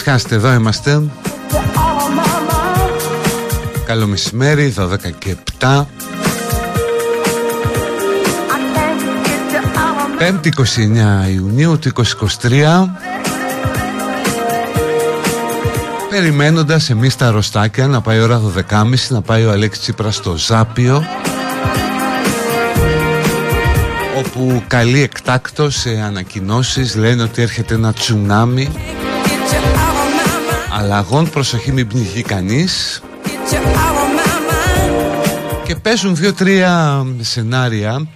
Ησυχάστε εδώ είμαστε. Καλό μεσημέρι 12 και 7 5η 29 Ιουνίου του 2023 Περιμένοντας εμείς τα ρωστάκια να πάει ώρα 12.30 να πάει ο Αλέξης Τσίπρας στο Ζάπιο όπου καλεί εκτάκτος σε ανακοινώσεις λένε ότι έρχεται ένα τσουνάμι αλλαγών προσοχή μην πνιγεί κανείς. Και παίζουν δύο-τρία σενάρια.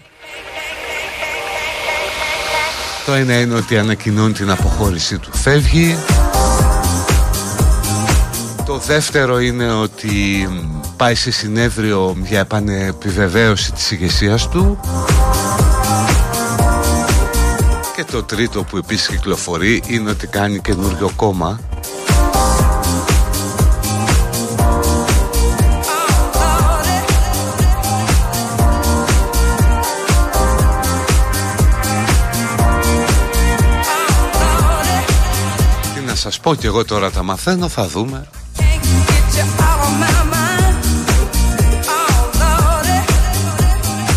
Το ένα είναι ότι ανακοινώνει την αποχώρησή του. Φεύγει. Το δεύτερο είναι ότι πάει σε συνέδριο για επανεπιβεβαίωση της ηγεσίας του. Και το τρίτο που επίσης κυκλοφορεί είναι ότι κάνει καινούριο κόμμα πω και εγώ τώρα τα μαθαίνω θα δούμε.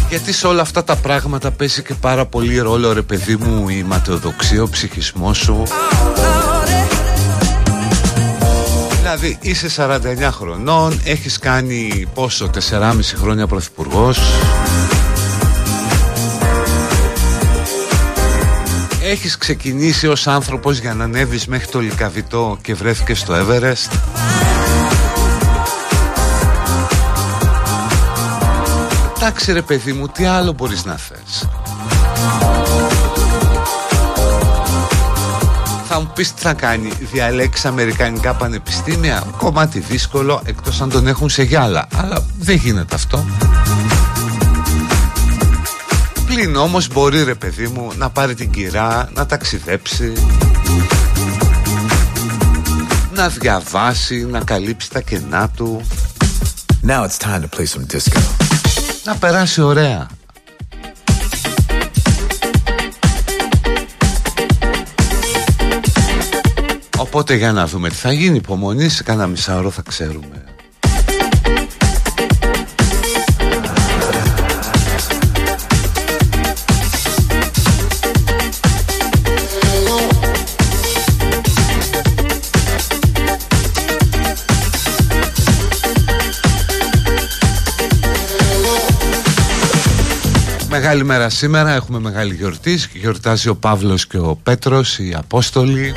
Γιατί σε όλα αυτά τα πράγματα πέσει και πάρα πολύ ρόλο ρε παιδί μου η ματαιοδοξία, ο ψυχισμός σου. Δηλαδή είσαι 49 χρονών, έχεις κάνει πόσο, 4,5 χρόνια πρωθυπουργός Έχεις ξεκινήσει ως άνθρωπος για να ανέβεις μέχρι το Λικαβιτό και βρέθηκες στο Everest; Εντάξει ρε παιδί μου, τι άλλο μπορείς να θες; Θα μου πεις τι θα κάνει Διαλέξεις αμερικανικά πανεπιστήμια; Κομμάτι δύσκολο εκτός αν τον έχουν σε γυάλα. Αλλά δεν γίνεται αυτό Πλην όμως μπορεί ρε παιδί μου Να πάρει την κυρά Να ταξιδέψει Να διαβάσει Να καλύψει τα κενά του. Now it's time to play some disco. Να περάσει ωραία. Οπότε για να δούμε τι θα γίνει υπομονή σε κάνα μισάωρο θα ξέρουμε Μεγάλη μέρα σήμερα, έχουμε μεγάλη γιορτή. Γιορτάζει ο Παύλος και ο Πέτρος, οι Απόστολοι.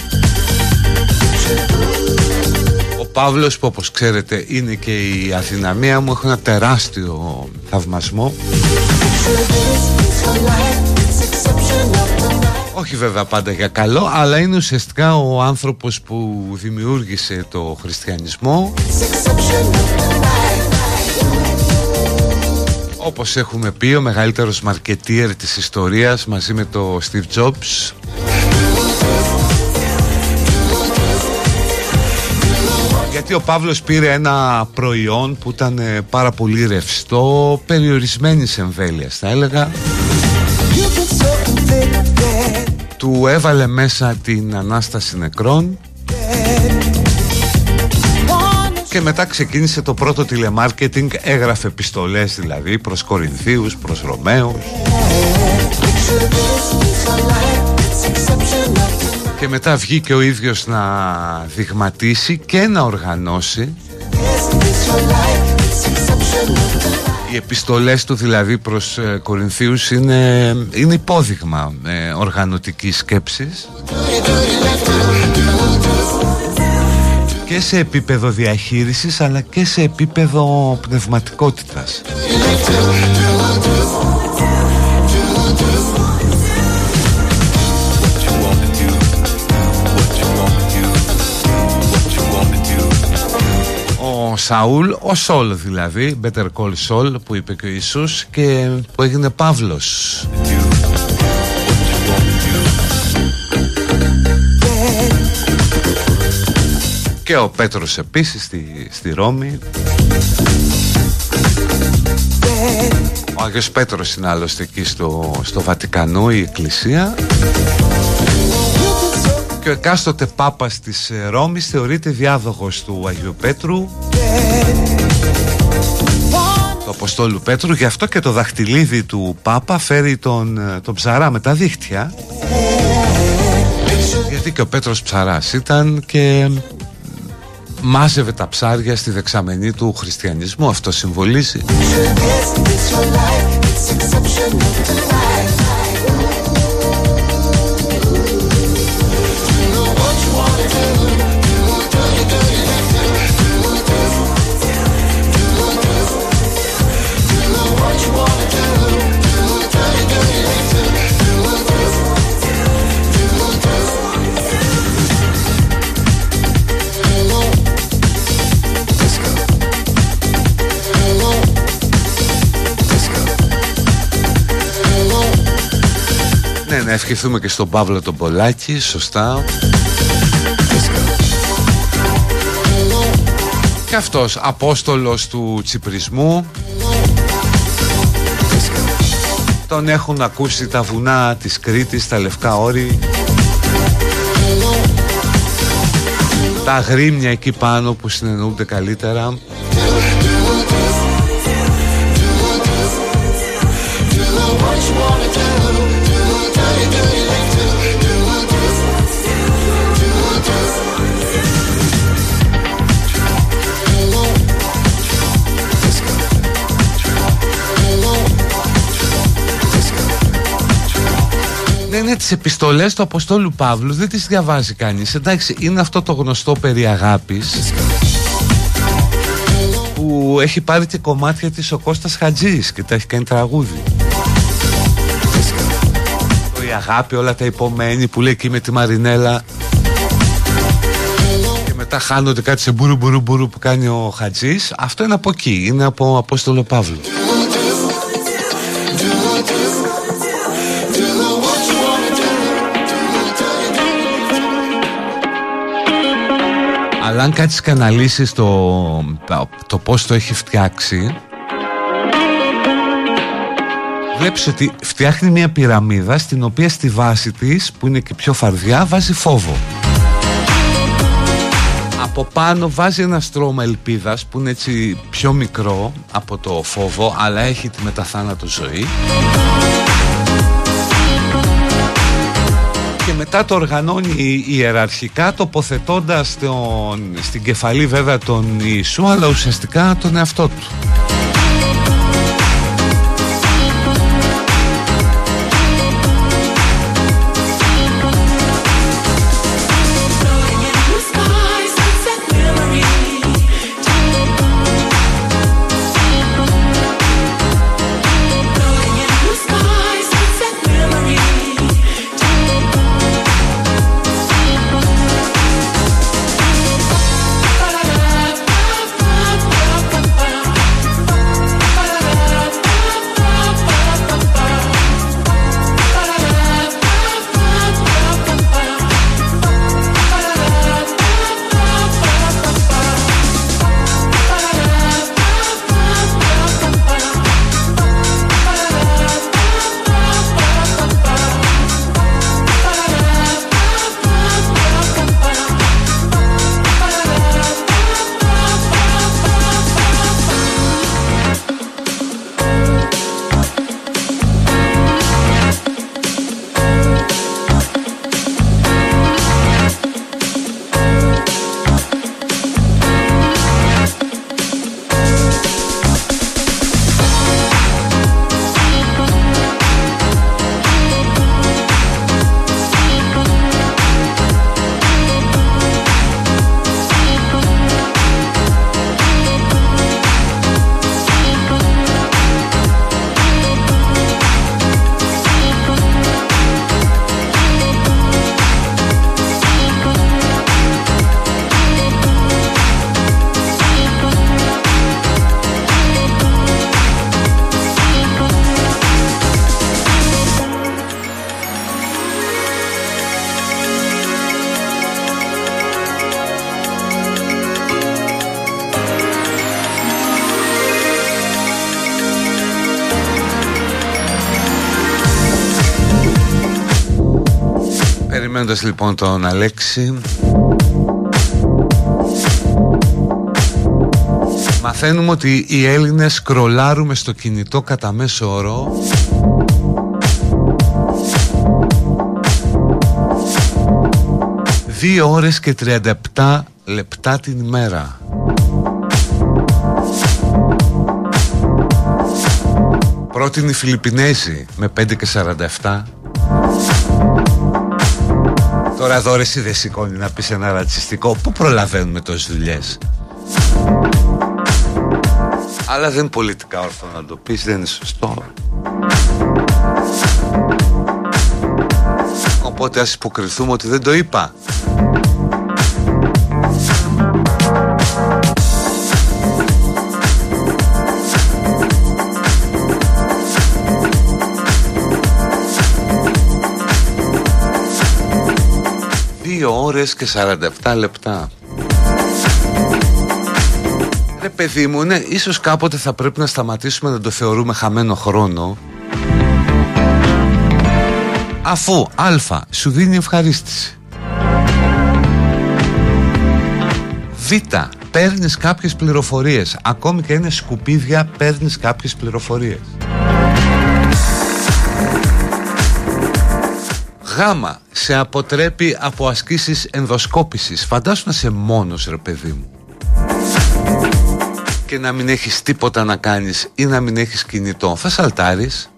Ο Παύλος που όπως ξέρετε είναι και η αδυναμία μου. Έχω ένα τεράστιο θαυμασμό. Όχι βέβαια πάντα για καλό αλλά είναι ουσιαστικά ο άνθρωπος που δημιούργησε το χριστιανισμό όπως έχουμε πει ο μεγαλύτερος μαρκετίερ της ιστορίας μαζί με το Steve Jobs. Γιατί ο Παύλος πήρε ένα προϊόν που ήταν ε, πάρα πολύ ρευστό περιορισμένης εμβέλειας θα έλεγα. Του έβαλε μέσα την Ανάσταση νεκρών και μετά ξεκίνησε το πρώτο τηλεμάρκετινγκ. Έγραφε επιστολές δηλαδή προς Κορινθίους, προς Ρωμαίους. Και μετά βγήκε ο ίδιος να δειγματίσει και να οργανώσει οι επιστολές του δηλαδή προς ε, Κορινθίους. Είναι, είναι υπόδειγμα ε, οργανωτικής σκέψης και σε επίπεδο διαχείρισης αλλά και σε επίπεδο πνευματικότητας. Ο Σαούλ, ο Σόλ δηλαδή, Better Call Saul που είπε και ο Ιησούς και που έγινε Παύλος και ο Πέτρος επίσης στη, στη Ρώμη. Ο Άγιος Πέτρος είναι άλλωστε εκεί στο, στο Βατικανό η Εκκλησία. Και ο εκάστοτε Πάπας της ε, Ρώμης θεωρείται διάδοχος του Αγίου Πέτρου. Του Αποστόλου Πέτρου. Γι' αυτό και το δαχτυλίδι του Πάπα φέρει τον, ε, τον ψαρά με τα δίχτυα. Γιατί και ο Πέτρος ψαράς ήταν και μάζευε τα ψάρια στη δεξαμενή του χριστιανισμού. Αυτό συμβολίζει να ευχηθούμε και στον Παύλο τον Πολάκη, σωστά. Και αυτός, απόστολος του τσιπρισμού. Τον έχουν ακούσει τα βουνά της Κρήτης, τα Λευκά Όρη. Τα γρήμια εκεί πάνω που συνεννοούνται καλύτερα. Τις επιστολές του Αποστόλου Παύλου δεν τις διαβάζει κανείς. Εντάξει είναι αυτό το γνωστό περί αγάπης που έχει πάρει και κομμάτια της ο Κώστας Χατζής και τα έχει κάνει τραγούδι. Η αγάπη όλα τα υπομένη που λέει εκεί με τη Μαρινέλα και μετά χάνονται κάτι σε μπουρου μπουρου μπουρου που κάνει ο Χατζής. Αυτό είναι από εκεί, είναι από Απόστολο Παύλου Αλλά αν κάτσεις και αναλύσεις το, το πώς το έχει φτιάξει Βλέπεις ότι φτιάχνει μια πυραμίδα στην οποία στη βάση της που είναι και πιο φαρδιά βάζει φόβο. Από πάνω βάζει ένα στρώμα ελπίδας που είναι έτσι πιο μικρό από το φόβο αλλά έχει τη μεταθάνατο ζωή και μετά το οργανώνει ιεραρχικά τοποθετώντας τον, στην κεφαλή βέβαια τον Ιησού αλλά ουσιαστικά τον εαυτό του. Περιμένοντας λοιπόν τον Αλέξη. Μαθαίνουμε ότι οι Έλληνες κρολάρουμε στο κινητό κατά μέσο όρο. Δύο ώρες και 37 λεπτά την ημέρα Πρώτη είναι η Φιλιππινέζη με 5 και 47 Τώρα εδώ ρε εσύ δεν σηκώνει να πεις ένα ρατσιστικό. Πού προλαβαίνουμε τόσες δουλειές; Αλλά δεν είναι πολιτικά όρθο να το πεις Δεν είναι σωστό. Οπότε ας υποκριθούμε ότι δεν το είπα ώρες και 47 λεπτά. Ρε παιδί μου, ναι, ίσως κάποτε θα πρέπει να σταματήσουμε να το θεωρούμε χαμένο χρόνο. Αφού α, σου δίνει ευχαρίστηση. Β, παίρνεις κάποιες πληροφορίες. Ακόμη και είναι σκουπίδια παίρνεις κάποιες πληροφορίες Γάμα σε αποτρέπει από ασκήσεις ενδοσκόπησης. Φαντάσου να είσαι μόνος ρε παιδί μου. Και να μην έχεις τίποτα να κάνεις Ή να μην έχεις κινητό. Θα σαλτάρεις.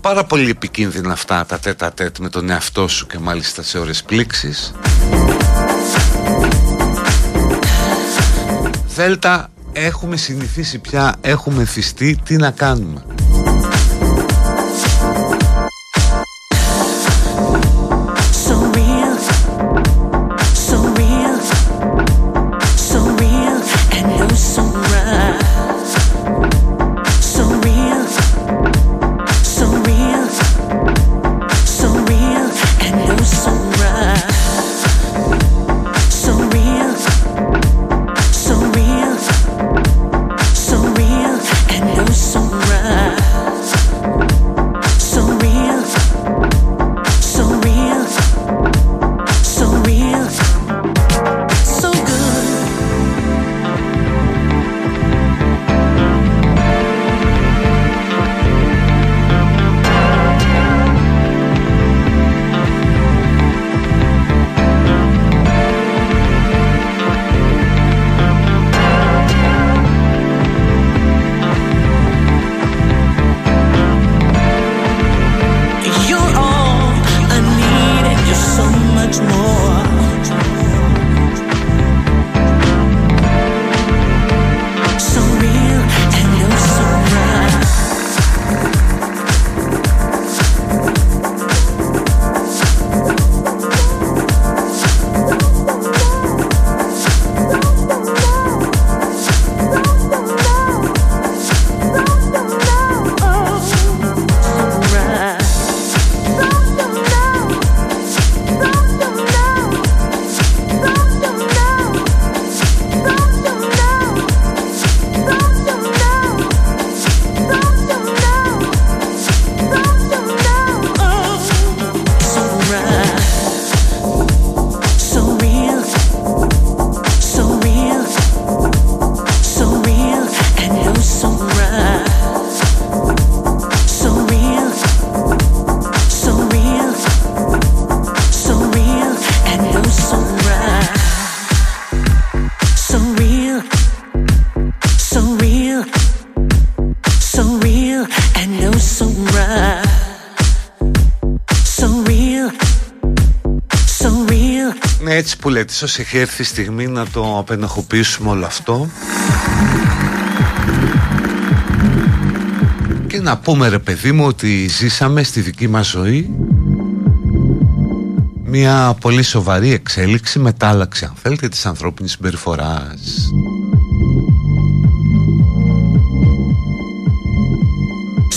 Πάρα πολύ επικίνδυνα αυτά τα τέτα τέτ με τον εαυτό σου και μάλιστα σε ώρες πλήξης. Δέλτα έχουμε συνηθίσει πια, έχουμε θυστεί, τι να κάνουμε; Που λέτε, ίσως έχει έρθει η στιγμή να το απενοχοποιήσουμε όλο αυτό. Και να πούμε ρε παιδί μου ότι ζήσαμε στη δική μας ζωή μια πολύ σοβαρή εξέλιξη, μετάλλαξη αν θέλετε της ανθρώπινης συμπεριφοράς.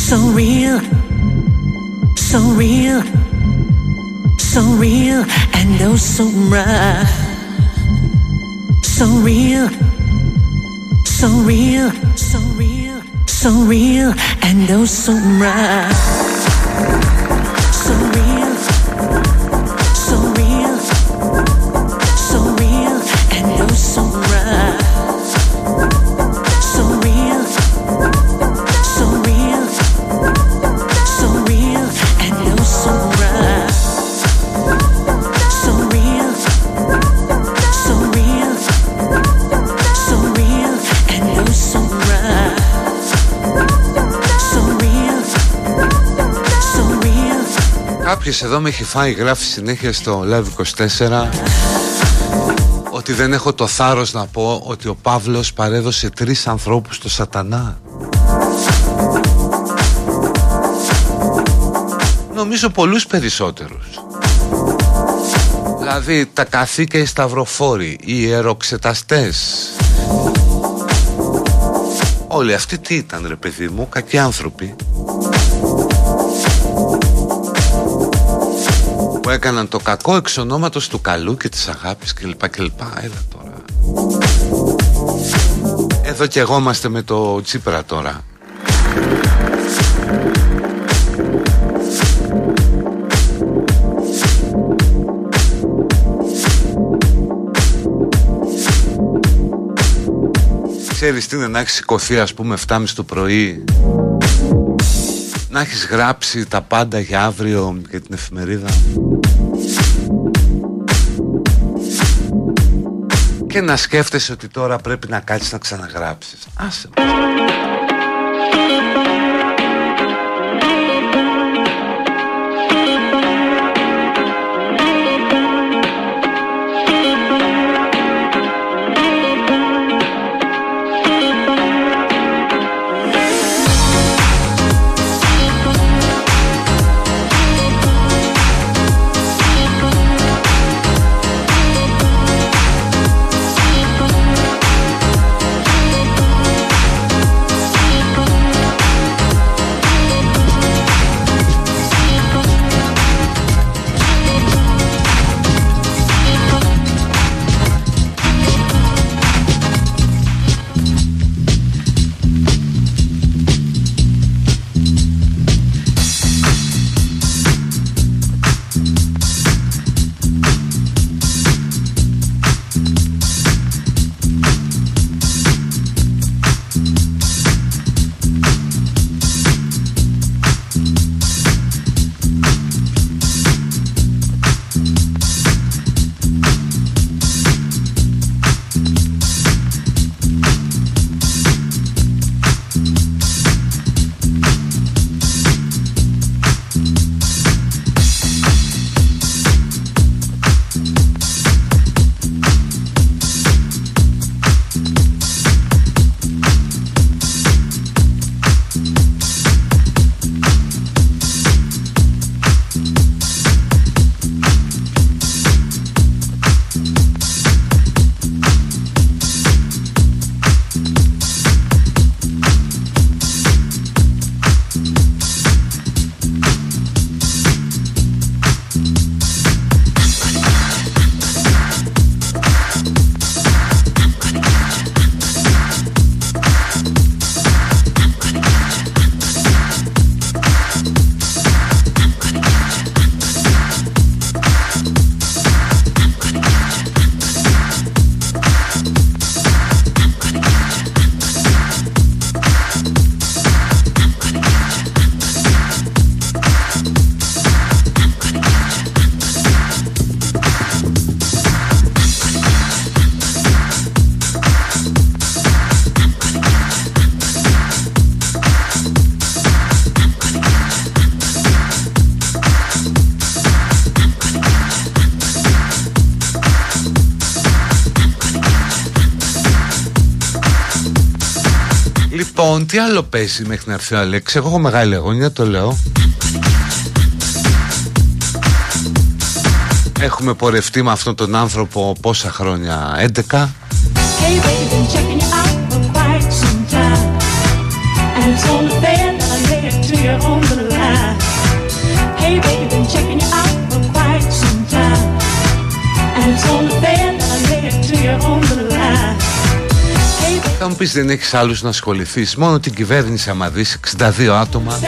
So real, so real So real and oh so right. So real, so real, so real, so real and oh so right. Κάποιος εδώ με έχει φάει γράφει συνέχεια στο Live 24 ότι δεν έχω το θάρρος να πω ότι ο Παύλος παρέδωσε τρεις ανθρώπους στο σατανά. Νομίζω πολλούς περισσότερους. Δηλαδή τα καθήκια οι σταυροφόροι, οι ιεροξεταστές. Όλοι αυτοί τι ήταν ρε παιδί μου, κακοί άνθρωποι. Που έκαναν το κακό εξ ονόματος του καλού και της αγάπης κλπ κλπ. Έλα τώρα. Εδώ και εγώ είμαστε με το Τσίπρα τώρα. Ξέρεις τι είναι να έχεις σηκωθεί ας πούμε 7.30 το πρωί να έχεις γράψει τα πάντα για αύριο για την εφημερίδα και να σκέφτεσαι ότι τώρα πρέπει να κάτσεις να ξαναγράψεις. Άσε τι άλλο παίζει μέχρι να έρθει ο Αλέξ. Εγώ έχω μεγάλη αγωνία, το λέω. Έχουμε πορευτεί με αυτόν τον άνθρωπο πόσα χρόνια, 11. Θα μου πεις δεν έχεις άλλους να ασχοληθείς. Μόνο την κυβέρνηση άμα δεις 62 άτομα.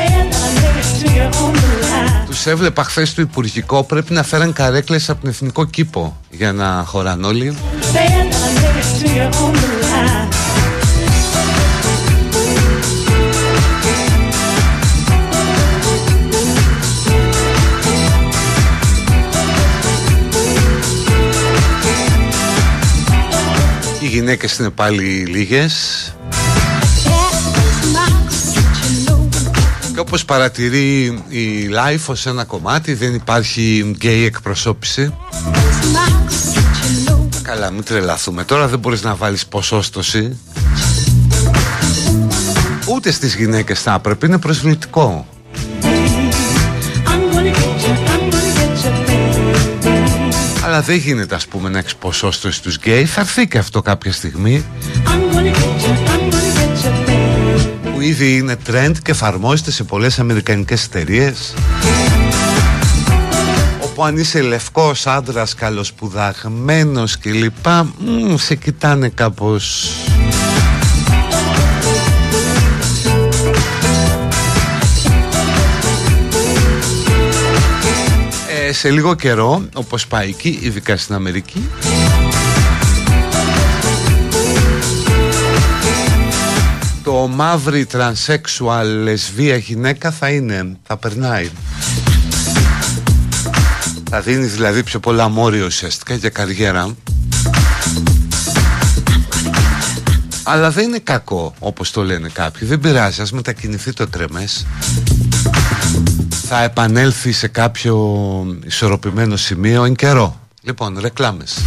Τους έβλεπα χθες το Υπουργικό Πρέπει να φέραν καρέκλες από τον Εθνικό Κήπο Για να χωράνε όλοι γυναίκες είναι πάλι λίγες. Και όπως παρατηρεί η Life ως ένα κομμάτι δεν υπάρχει γκέι εκπροσώπηση. Καλά μην τρελαθούμε. Τώρα δεν μπορείς να βάλεις ποσόστοση. Ούτε στις γυναίκες θα έπρεπε Είναι προσβλητικό αλλά δεν γίνεται ας πούμε να έχεις ποσόστοση στους γκέι. Θα έρθει και αυτό κάποια στιγμή. Που ήδη είναι trend και εφαρμόζεται σε πολλές αμερικανικές εταιρείες. Όπου αν είσαι λευκός άντρας καλοσπουδαγμένος και λοιπά Σε κοιτάνε κάπως σε λίγο καιρό, όπως πάει εκεί, ειδικά στην Αμερική, το μαύρη τρανσέξουαλ λεσβία γυναίκα θα είναι, θα περνάει. Θα δίνεις δηλαδή πιο πολλά μόρια ουσιαστικά για καριέρα. Αλλά δεν είναι κακό όπως το λένε κάποιοι. Δεν πειράζει, ας μετακινηθεί το τρεμές θα επανέλθει σε κάποιο ισορροπημένο σημείο εν καιρό. Λοιπόν, ρεκλάμες.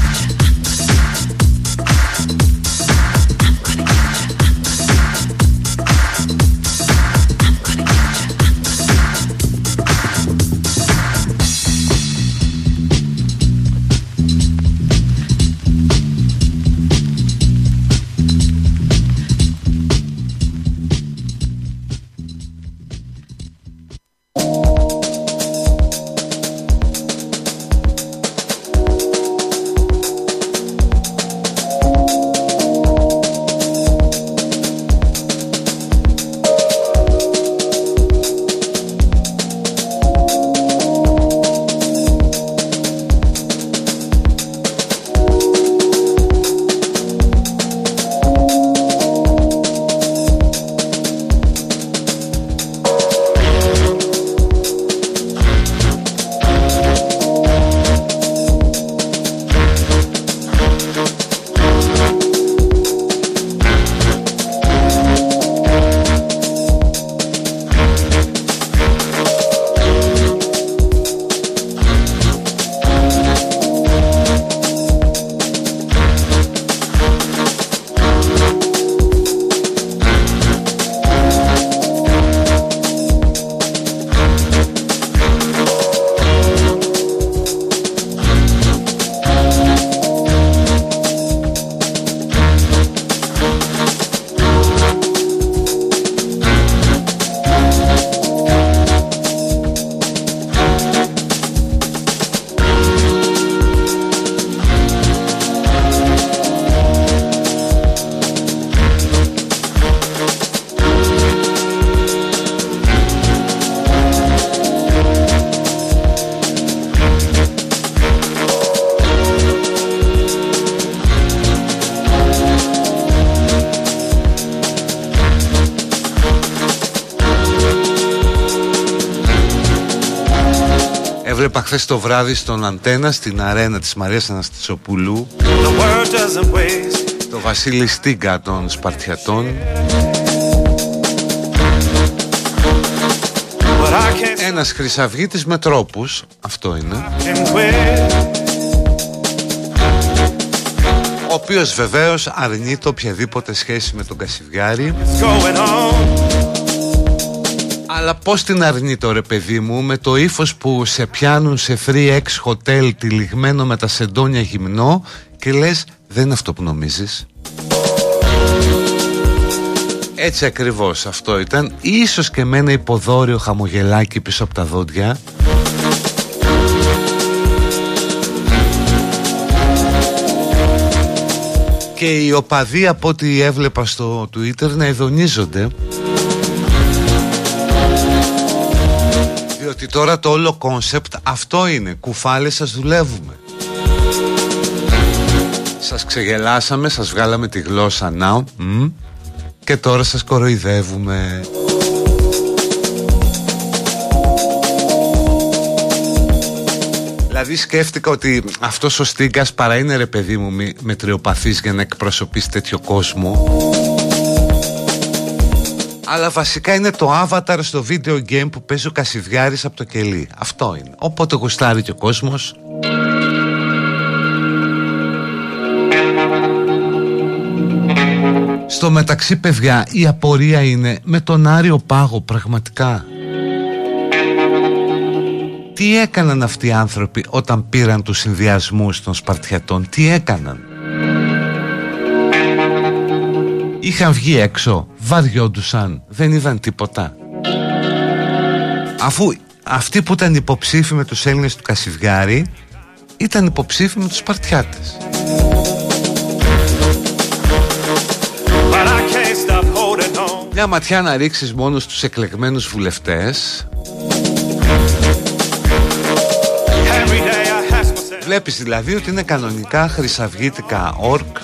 Χθες το βράδυ στον Αντένα στην αρένα της Μαρίας Αναστησοπούλου το Βασίλη Στίγκα των Σπαρτιατών. Ένας χρυσαυγίτης με τρόπους. Αυτό είναι. Ο οποίος βεβαίως αρνείται οποιαδήποτε σχέση με τον Κασιβιάρη αλλά πώς την αρνείται ρε παιδί μου με το ύφος που σε πιάνουν σε free ex hotel τυλιγμένο με τα σεντόνια γυμνό και λες δεν είναι αυτό που νομίζεις έτσι ακριβώς αυτό ήταν. Ίσως και με ένα υποδόριο χαμογελάκι πίσω από τα δόντια. Και οι οπαδοί από ό,τι έβλεπα στο Twitter να ειδονίζονται Διότι τώρα το όλο concept αυτό είναι. Κουφάλες σας δουλεύουμε. Σας ξεγελάσαμε, σας βγάλαμε τη γλώσσα να. Και τώρα σας κοροϊδεύουμε. Δηλαδή σκέφτηκα ότι αυτός ο Στίγκας παρά είναι ρε παιδί μου μετριοπαθής για να εκπροσωπήσει τέτοιο κόσμο αλλά βασικά είναι το avatar στο video game που παίζει ο Κασιδιάρης από το κελί. Αυτό είναι. Οπότε γουστάρει και ο κόσμος. Στο μεταξύ παιδιά η απορία είναι με τον Άριο Πάγο πραγματικά. Τι έκαναν αυτοί οι άνθρωποι όταν πήραν τους συνδυασμούς των Σπαρτιατών; Τι έκαναν; Είχαν βγει έξω, βαριόντουσαν, δεν είδαν τίποτα. Αφού αυτοί που ήταν υποψήφοι με τους Έλληνες του Κασιβιάρη ήταν υποψήφοι με τους Σπαρτιάτες. Μια ματιά να ρίξεις μόνος στους εκλεγμένους βουλευτές. Βλέπεις δηλαδή ότι είναι κανονικά χρυσαυγήτικα όρκ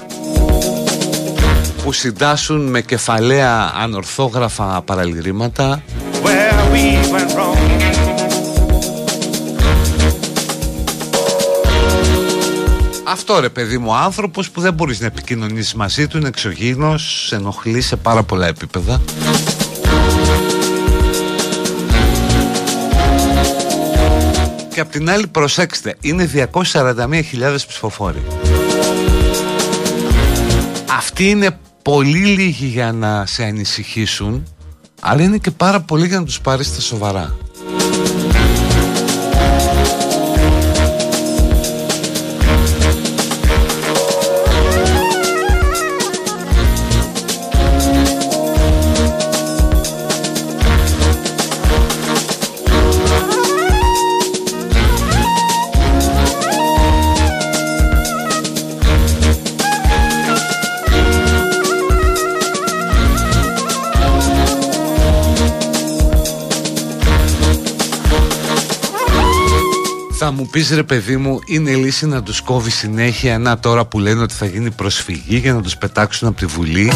που συντάσσουν με κεφαλαία ανορθόγραφα παραλυρήματα Αυτό ρε παιδί μου, άνθρωπος που δεν μπορείς να επικοινωνήσεις μαζί του, είναι εξωγήινος, σε ενοχλεί σε πάρα πολλά επίπεδα. Και απ' την άλλη προσέξτε, είναι 241.000 ψηφοφόροι. Αυτοί είναι πολύ λίγοι για να σε ανησυχήσουν, αλλά είναι και πάρα πολύ για να τους πάρεις στα σοβαρά. Θα μου πεις ρε παιδί μου είναι λύση να τους κόβει συνέχεια ένα τώρα που λένε ότι θα γίνει προσφυγή για να τους πετάξουν από τη Βουλή;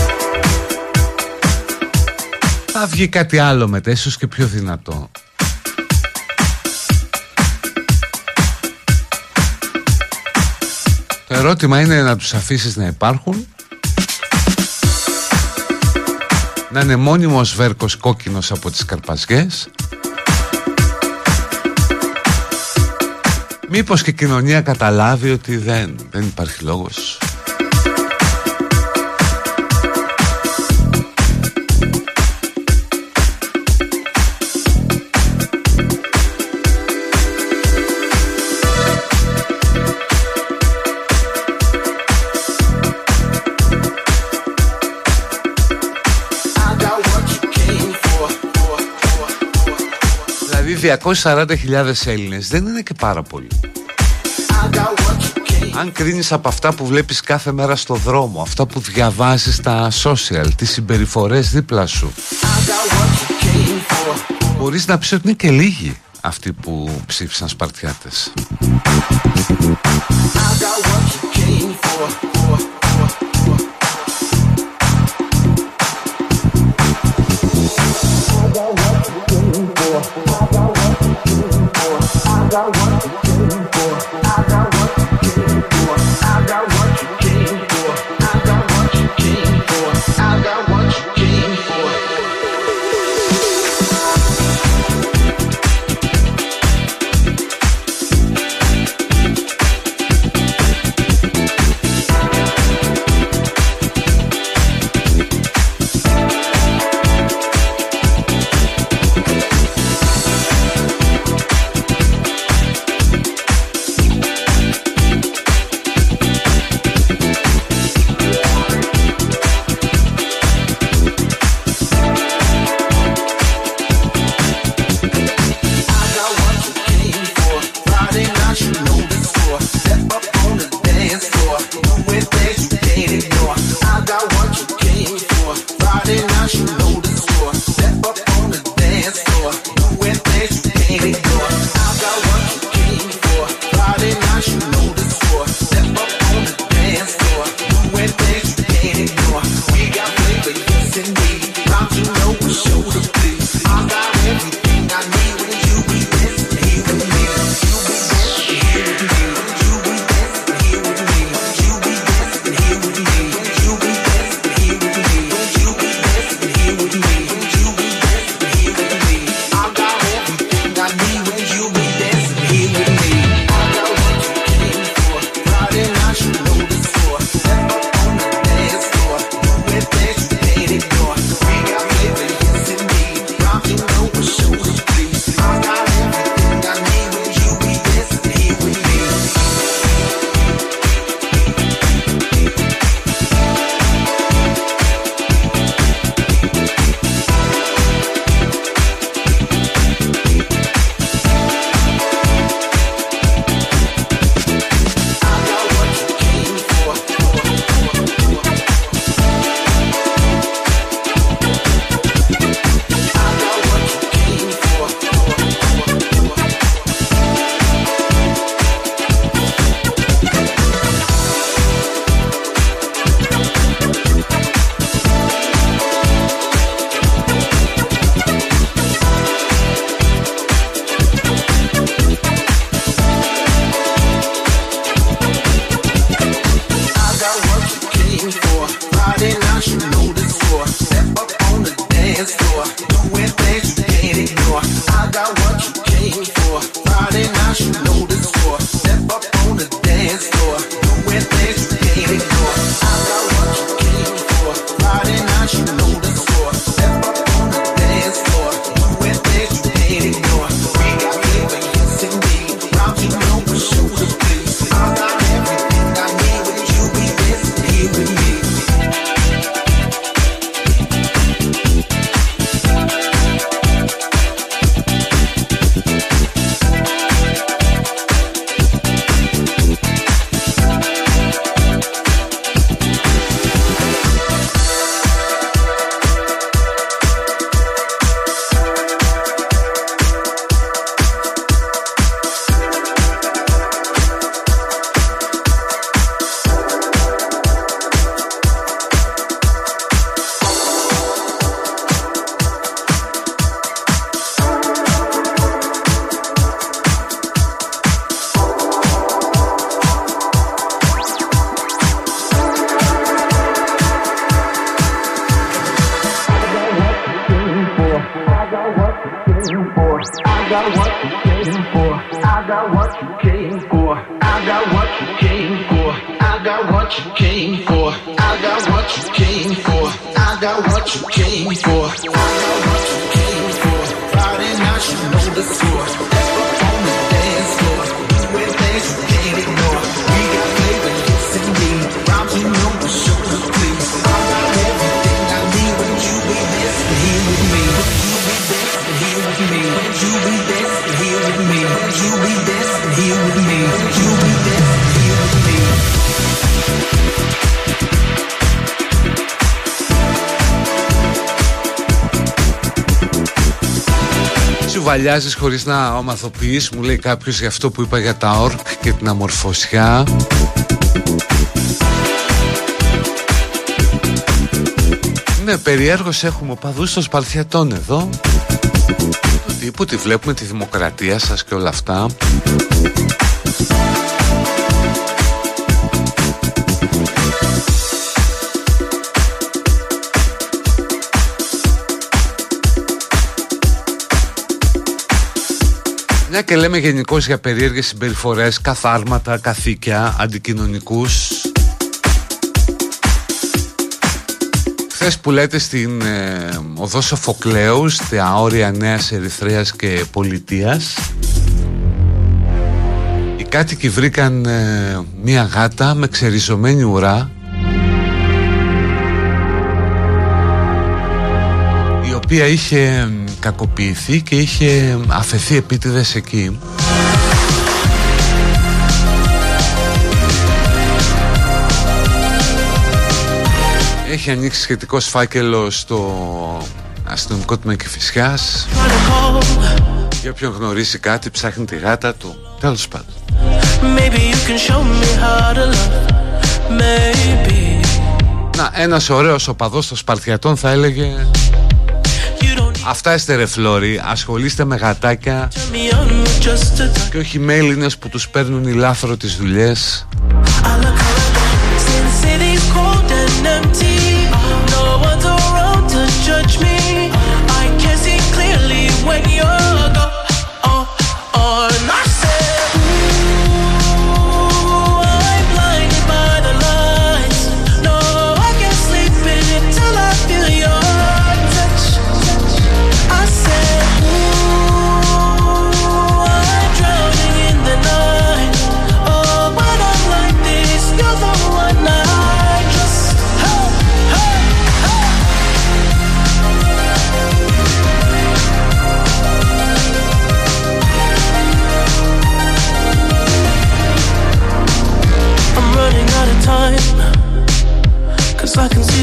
Θα βγει κάτι άλλο μετά ίσως και πιο δυνατό. Το ερώτημα είναι να τους αφήσεις να υπάρχουν Να είναι μόνιμος βέρκος κόκκινος από τις καρπαζιές Μήπως και η κοινωνία καταλάβει ότι δεν, δεν υπάρχει λόγος; 240.000 Έλληνες δεν είναι και πάρα πολύ αν κρίνεις από αυτά που βλέπεις κάθε μέρα στο δρόμο Αυτά που διαβάζεις στα social Τις συμπεριφορές δίπλα σου Μπορείς να πεις ότι είναι και λίγοι Αυτοί που ψήφισαν Σπαρτιάτες βαλιάζεις χωρίς να ομαθοποιείς Μου λέει κάποιος για αυτό που είπα για τα όρκ και την αμορφωσιά. Ναι, περιέργως έχουμε παδούς των Σπαρθιατών εδώ. Του τύπου τη βλέπουμε τη δημοκρατία σας και όλα αυτά Μια και λέμε γενικώς για περίεργες συμπεριφορές, καθάρματα, καθήκια, αντικοινωνικούς. Χθες που λέτε στην ε, οδό Σοφοκλέους, στα όρια Νέας Ερυθρέας και Πολιτείας, οι κάτοικοι βρήκαν ε, μια γάτα με ξεριζωμένη ουρά η οποία είχε κακοποιηθεί και είχε αφαιθεί επίτηδες εκεί. Έχει ανοίξει σχετικό φάκελο στο αστυνομικό τμήμα Κηφισιάς Για όποιον γνωρίσει κάτι ψάχνει τη γάτα του. Τέλος πάντων. Να, ένας ωραίος οπαδός των Σπαρτιατών θα έλεγε Αυτά είστε ρε φλόρι, ασχολείστε με γατάκια. Και όχι μέλινες που τους παίρνουν οι λάθρο τις δουλειές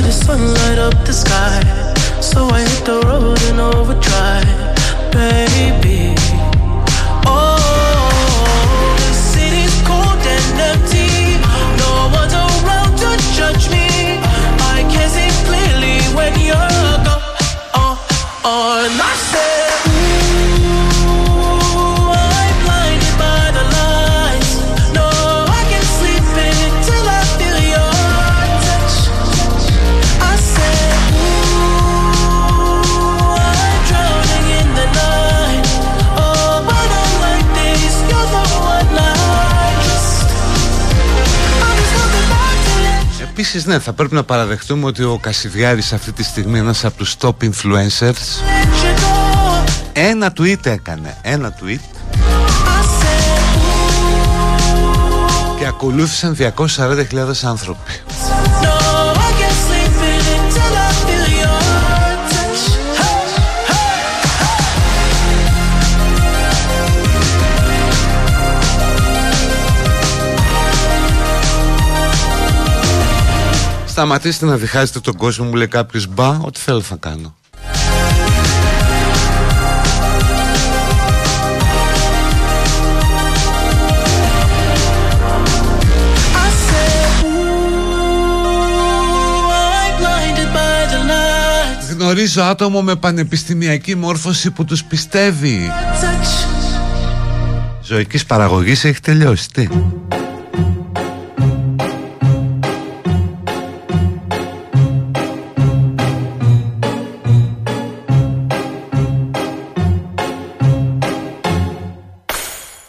the sun light up the sky. So I hit the road in overdrive, baby. Επίσης ναι θα πρέπει να παραδεχτούμε ότι ο Κασιδιάρης αυτή τη στιγμή είναι ένας από τους top influencers ένα tweet έκανε ένα tweet. Και ακολούθησαν 240.000 άνθρωποι Σταματήστε να διχάζετε τον κόσμο μου λέει κάποιος μπα Ό,τι θέλω θα κάνω Γνωρίζω άτομο με πανεπιστημιακή μόρφωση που τους πιστεύει. Ζωικής παραγωγής έχει τελειώσει Τι;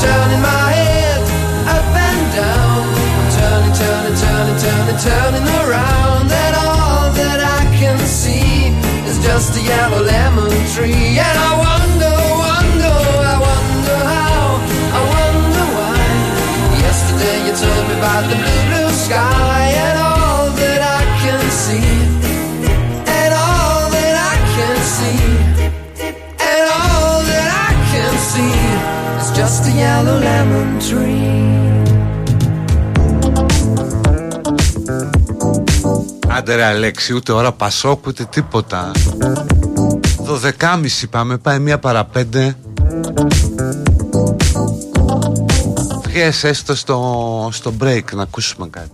turning my head up and down. I'm turning, turning, turning, turning, turning around. And all that I can see is just a yellow lemon tree. And I Άντε ρε Αλέξη, ούτε ώρα Πασόκ, ούτε τίποτα. Δωδεκάμιση πάμε, πάει μία παρά πέντε. Βγες έστω στο, στο break να ακούσουμε κάτι.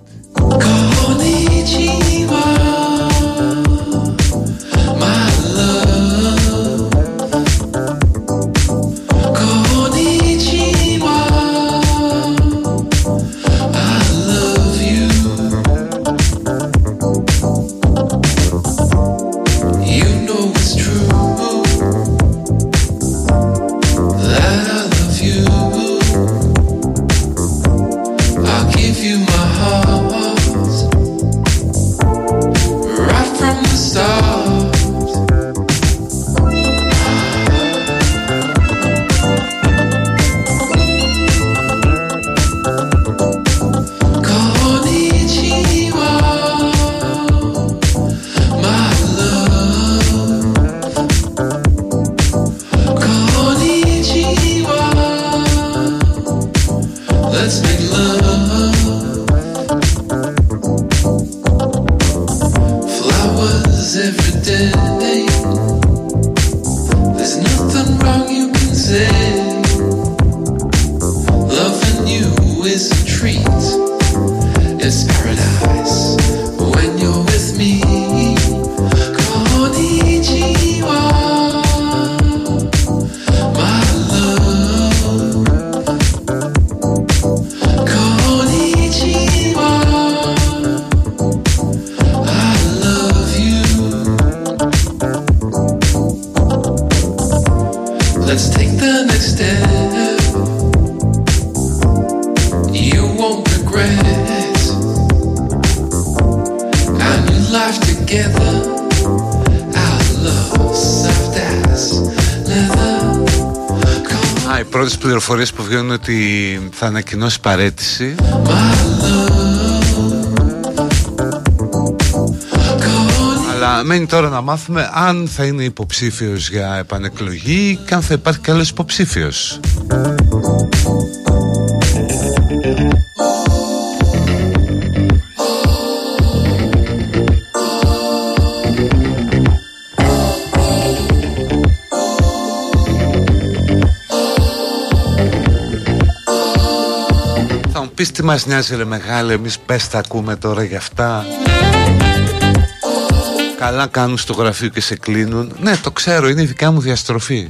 Βγαίνουν ότι θα ανακοινώσει παρέτηση. Αλλά μένει τώρα να μάθουμε αν θα είναι υποψήφιος για επανεκλογή και αν θα υπάρχει κι άλλος υποψήφιος. Μας νοιάζει ρε μεγάλε Εμείς πες τα ακούμε τώρα για αυτά. Καλά κάνουν στο γραφείο και σε κλείνουν. Ναι το ξέρω είναι η δικά μου διαστροφή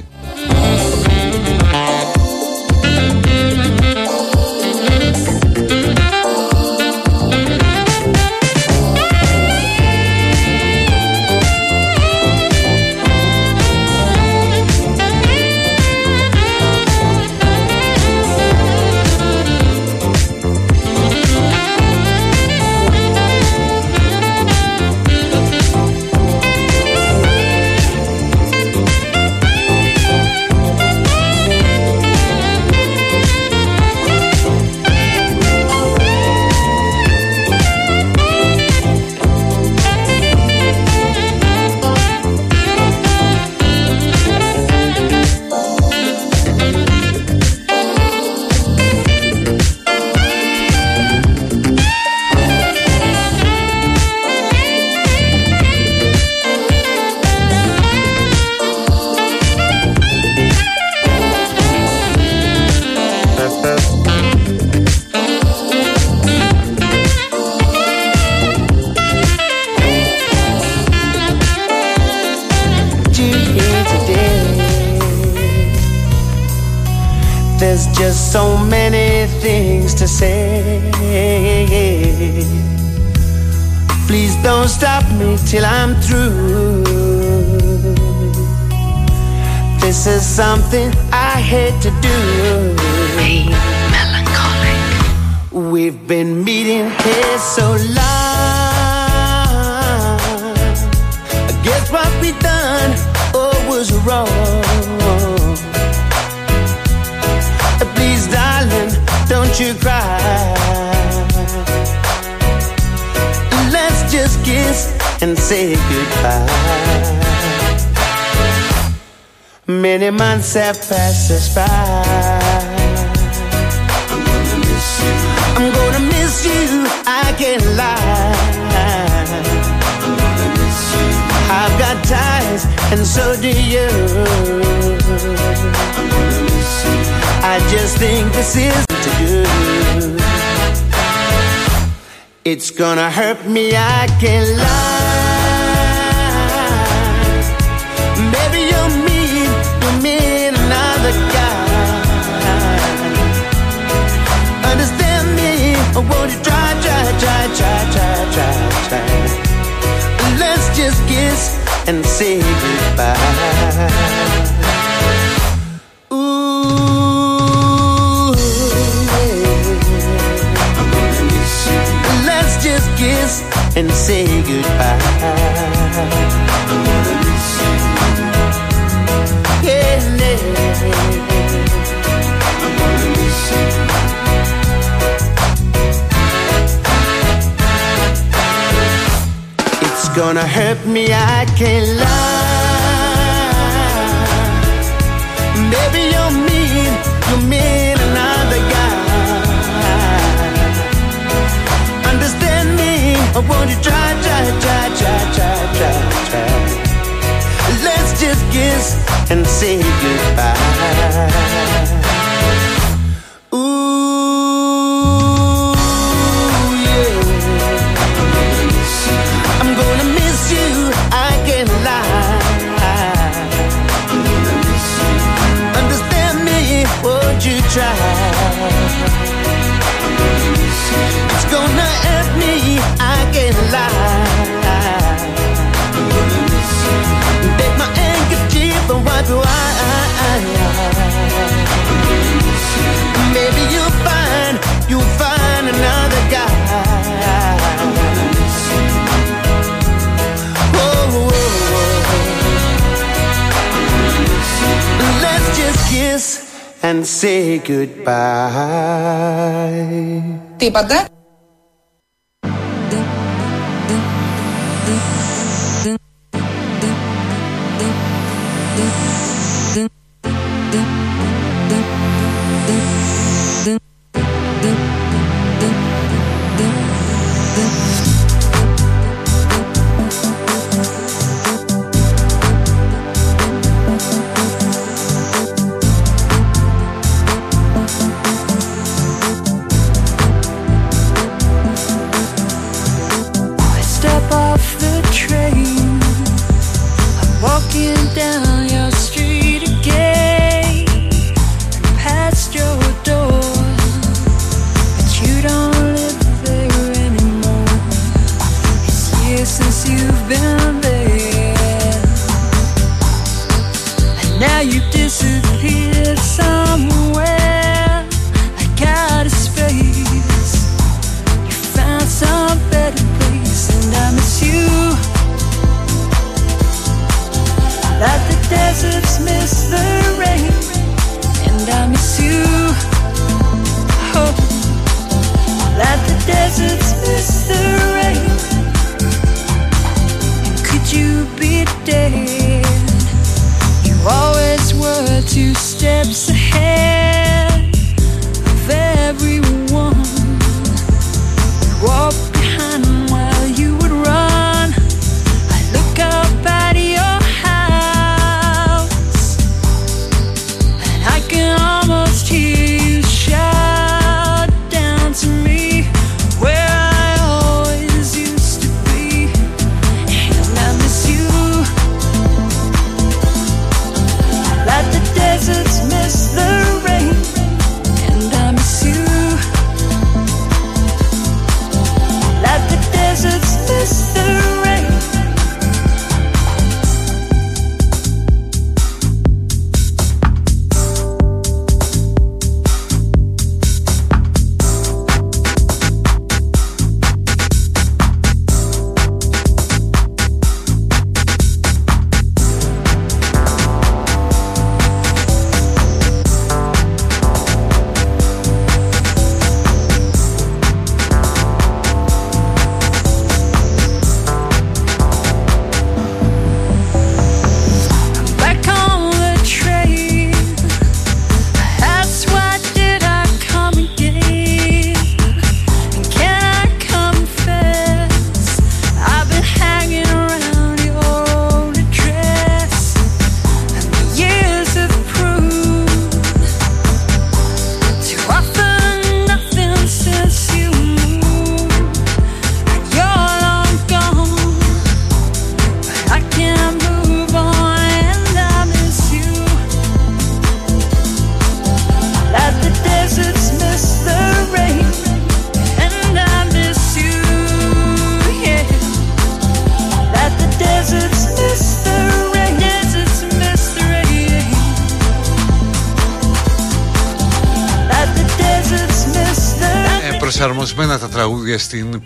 to do. Have us by. I'm gonna miss you. I'm gonna miss you. I can't lie. I'm gonna miss you. I've got ties, and so do you. I'm gonna miss you. I just think this isn't good. It's gonna hurt me. I can't lie. and say. Gonna hurt me, I can't lie. Baby, you're mean, you're mean another guy. Understand me, I want you try, try, try, try, try, try, try. Let's just kiss and say goodbye. try. and say goodbye.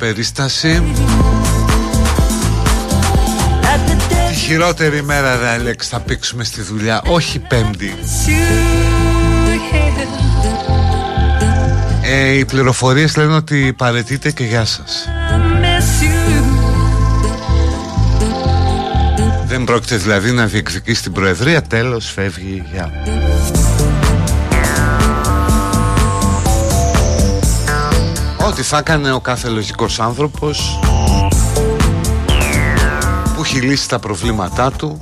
Περίσταση. Τη χειρότερη μέρα ρε Αλέξ θα πήξουμε στη δουλειά Όχι πέμπτη. Ε, Οι πληροφορίες λένε ότι παρετείτε και γεια σας. Δεν πρόκειται δηλαδή να διεκδικήσει την Προεδρία Τέλος φεύγει γεια Ό,τι θα έκανε ο κάθε λογικός άνθρωπος που έχει λύσει τα προβλήματά του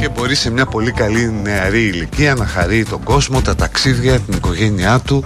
και μπορεί σε μια πολύ καλή νεαρή ηλικία να χαρεί τον κόσμο, τα ταξίδια, την οικογένειά του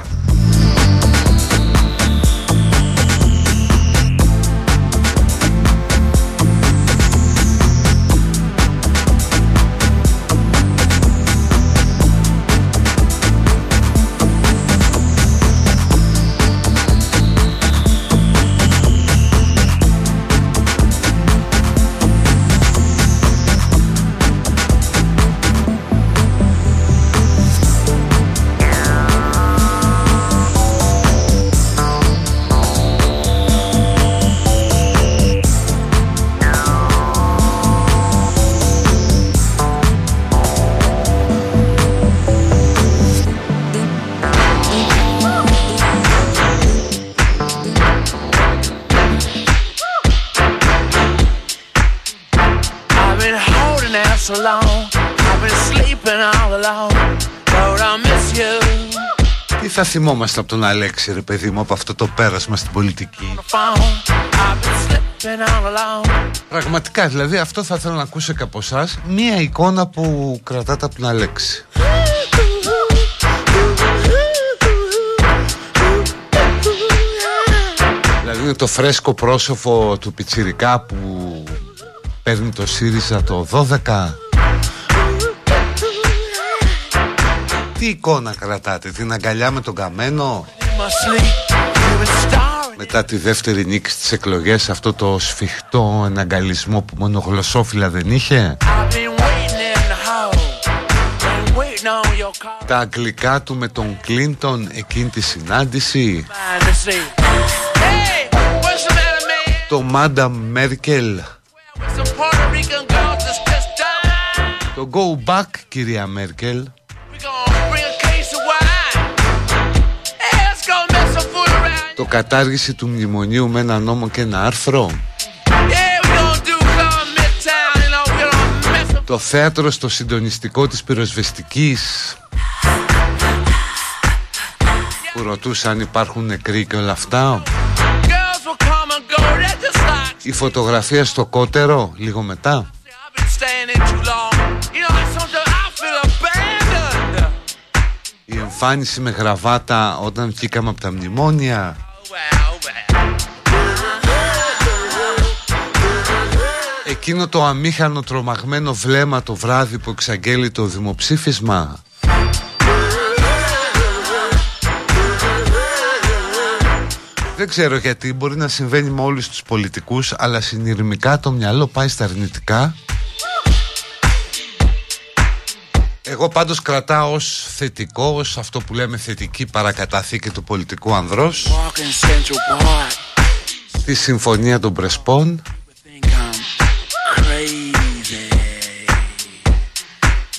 so long. I've been sleeping all alone. Lord, I miss you. Τι θα θυμόμαστε από τον Αλέξη ρε παιδί μου από αυτό το πέρασμα στην πολιτική; Πραγματικά δηλαδή αυτό θα θέλω να ακούσω και από εσάς Μία εικόνα που κρατάτε από τον Αλέξη Δηλαδή είναι το φρέσκο πρόσωπο του Πιτσιρικά που παίρνει το ΣΥΡΙΖΑ το 12 Τι εικόνα κρατάτε, την αγκαλιά με τον καμένο; Μετά τη δεύτερη νίκη στις εκλογές αυτό το σφιχτό εναγκαλισμό που μόνο γλωσσόφυλλα δεν είχε; Τα αγγλικά του με τον Κλίντον εκείνη τη συνάντηση; Το Μάντα Μέρκελ Το Go Back κυρία Μέρκελ. Το κατάργηση του μνημονίου με ένα νόμο και ένα άρθρο. Το θέατρο στο συντονιστικό της πυροσβεστικής. Που ρωτούσαν αν υπάρχουν νεκροί και όλα αυτά Η φωτογραφία στο κότερο λίγο μετά. Η εμφάνιση με γραβάτα όταν βγήκαμε από τα μνημόνια. Εκείνο το αμήχανο τρομαγμένο βλέμμα το βράδυ που εξαγγέλει το δημοψήφισμα Δεν ξέρω γιατί μπορεί να συμβαίνει με όλους τους πολιτικούς αλλά συνειρμικά το μυαλό πάει στα αρνητικά. Εγώ πάντως κρατάω ως θετικό, ως αυτό που λέμε θετική παρακαταθήκη του πολιτικού ανδρός Τη Συμφωνία των Πρεσπών.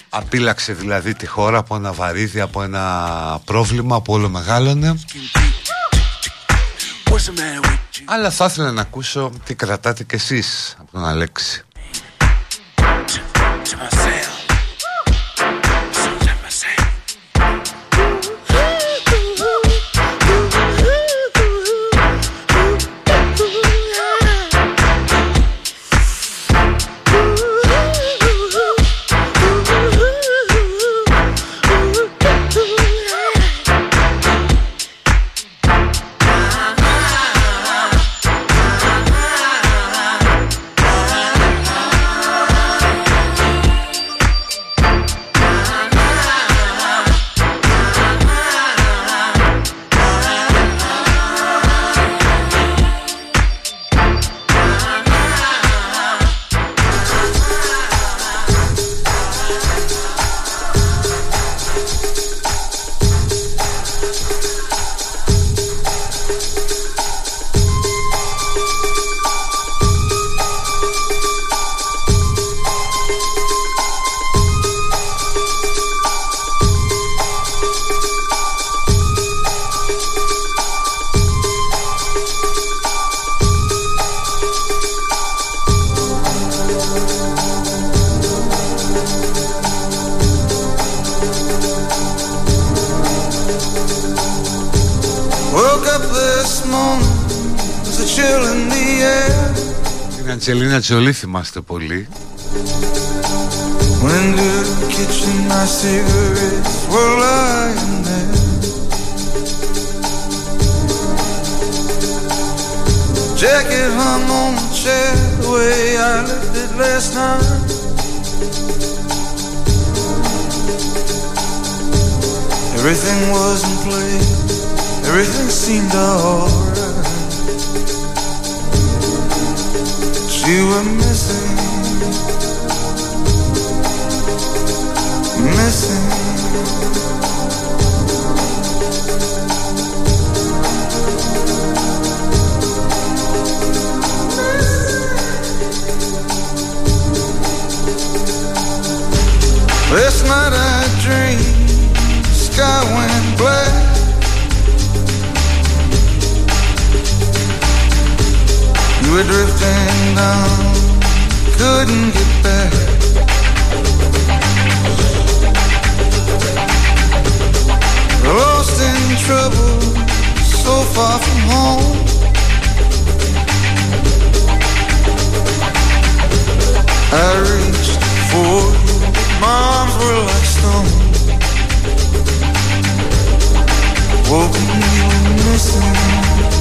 Απίλαξε δηλαδή τη χώρα από ένα βαρύδι, από ένα πρόβλημα που όλο μεγάλωνε Αλλά θα ήθελα να ακούσω τι κρατάτε κι εσείς από τον Αλέξη were lying there. Jacket hung on the chair the way I left it last night. Everything was in place Everything seemed alright you were missing, missing. Last night I dreamed sky went black. were drifting down, couldn't get back. Lost in trouble, so far from home. I reached for you, my arms were like stone. Woken you missing.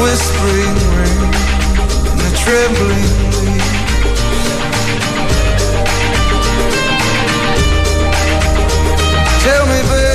whispering rain and the trembling leaves. Tell me, baby.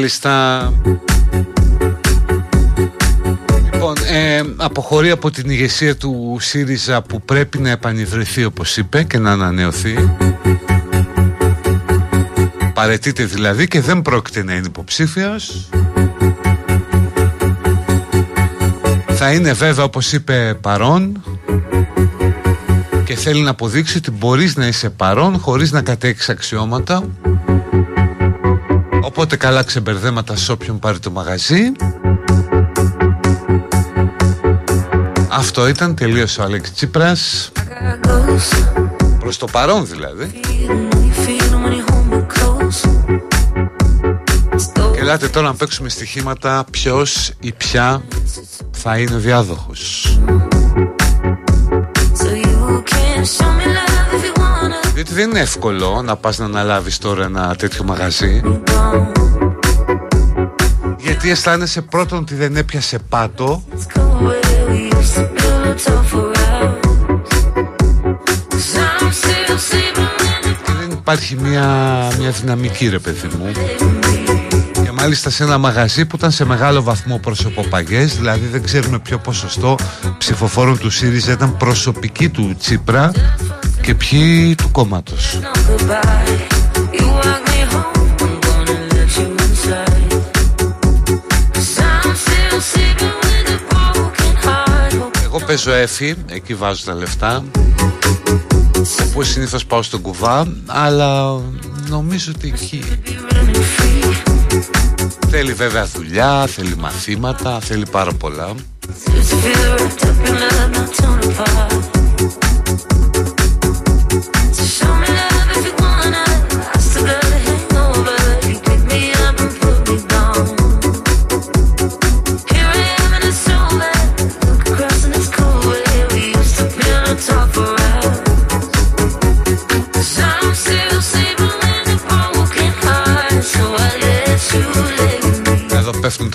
Μάλιστα. Λοιπόν, ε, αποχωρεί από την ηγεσία του ΣΥΡΙΖΑ που πρέπει να επανειδρυθεί όπως είπε και να ανανεωθεί. Παρετείται δηλαδή και δεν πρόκειται να είναι υποψήφιος. Θα είναι βέβαια όπως είπε παρόν και θέλει να αποδείξει ότι μπορείς να είσαι παρόν χωρίς να κατέχεις αξιώματα οπότε καλά ξεμπερδέματα σε όποιον πάρει το μαγαζί. Αυτό ήταν τελείως ο Αλέξης Τσίπρας. Προς το παρόν δηλαδή. Και ελάτε τώρα να παίξουμε στοιχήματα ποιος ή ποια θα είναι ο διάδοχος Διότι δεν είναι εύκολο να πας να αναλάβεις τώρα ένα τέτοιο μαγαζί. Γιατί αισθάνεσαι πρώτον ότι δεν έπιασε πάτο. Και δεν υπάρχει μια, μια δυναμική ρε παιδί μου. Και μάλιστα σε ένα μαγαζί που ήταν σε μεγάλο βαθμό προσωποπαγές δηλαδή δεν ξέρουμε ποιο ποσοστό ψηφοφόρων του ΣΥΡΙΖΑ ήταν προσωπική του Τσίπρα και ποιοι του κόμματος. Εγώ παίζω έφη, εκεί βάζω τα λεφτά Όπως συνήθως πάω στον κουβά Αλλά νομίζω ότι εκεί Θέλει βέβαια δουλειά, θέλει μαθήματα, θέλει πάρα πολλά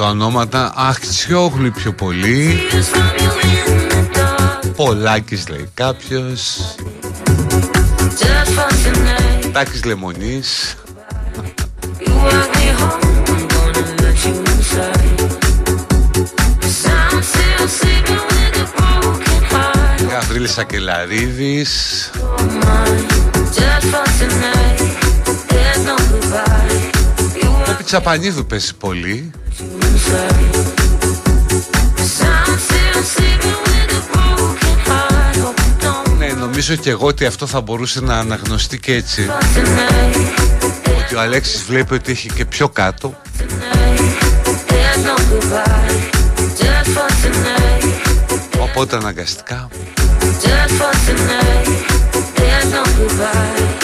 τα ονόματα Αχτσιόγλου πιο πολύ. Πολάκης λέει κάποιος. Τάκης Λεμονής. Γαβρίλης Σακελαρίδης. Ο Πιτσαπανίδου πέσεις πολύ Ναι, νομίζω και εγώ ότι αυτό θα μπορούσε να αναγνωστεί και έτσι. Ότι ο Αλέξης βλέπει ότι έχει και πιο κάτω. Οπότε αναγκαστικά. Εδώ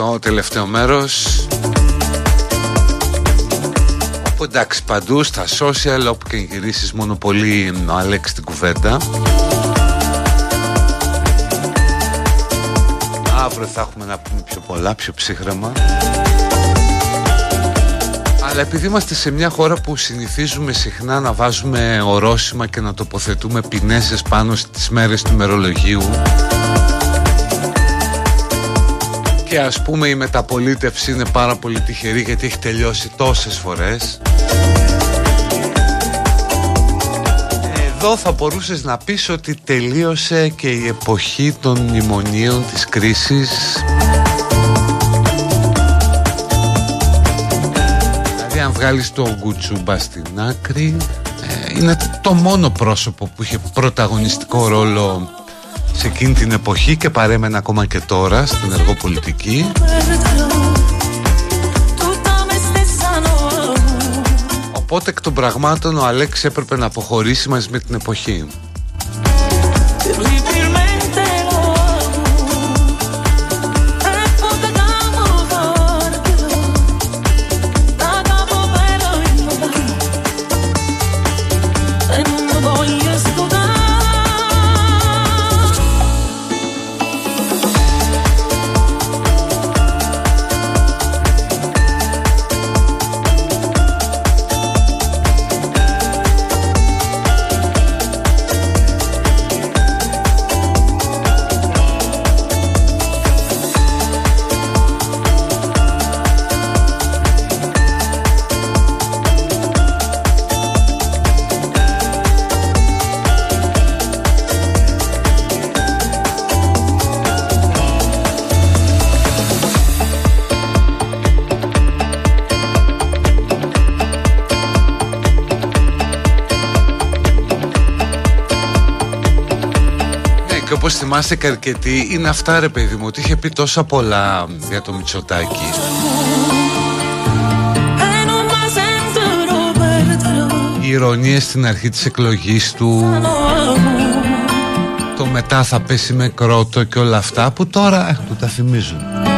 στο τελευταίο μέρος. Όπου εντάξει παντού στα social όπου και γυρίσεις μόνο πολύ ο Αλέξη την κουβέντα. Αύριο θα έχουμε να πούμε πιο πολλά, πιο ψύχρεμα. Αλλά επειδή είμαστε σε μια χώρα που συνηθίζουμε συχνά να βάζουμε ορόσημα και να τοποθετούμε πινέζες πάνω στις μέρες του μερολογίου και ας πούμε η μεταπολίτευση είναι πάρα πολύ τυχερή γιατί έχει τελειώσει τόσες φορές. Εδώ θα μπορούσες να πεις ότι τελείωσε και η εποχή των μνημονίων της κρίσης. Δηλαδή αν βγάλεις το Γκουτσούμπα στην άκρη ε, είναι το μόνο πρόσωπο που είχε πρωταγωνιστικό ρόλο σε εκείνη την εποχή και παρέμενε ακόμα και τώρα στην εργοπολιτική Οπότε εκ των πραγμάτων ο Αλέξης έπρεπε να αποχωρήσει μαζί με την εποχή θυμάστε και αρκετοί είναι αυτά ρε παιδί μου ότι είχε πει τόσα πολλά για το Μητσοτάκι Οι ηρωνίες στην αρχή της εκλογής του. Το μετά θα πέσει με κρότο και όλα αυτά που τώρα ε, του τα θυμίζουν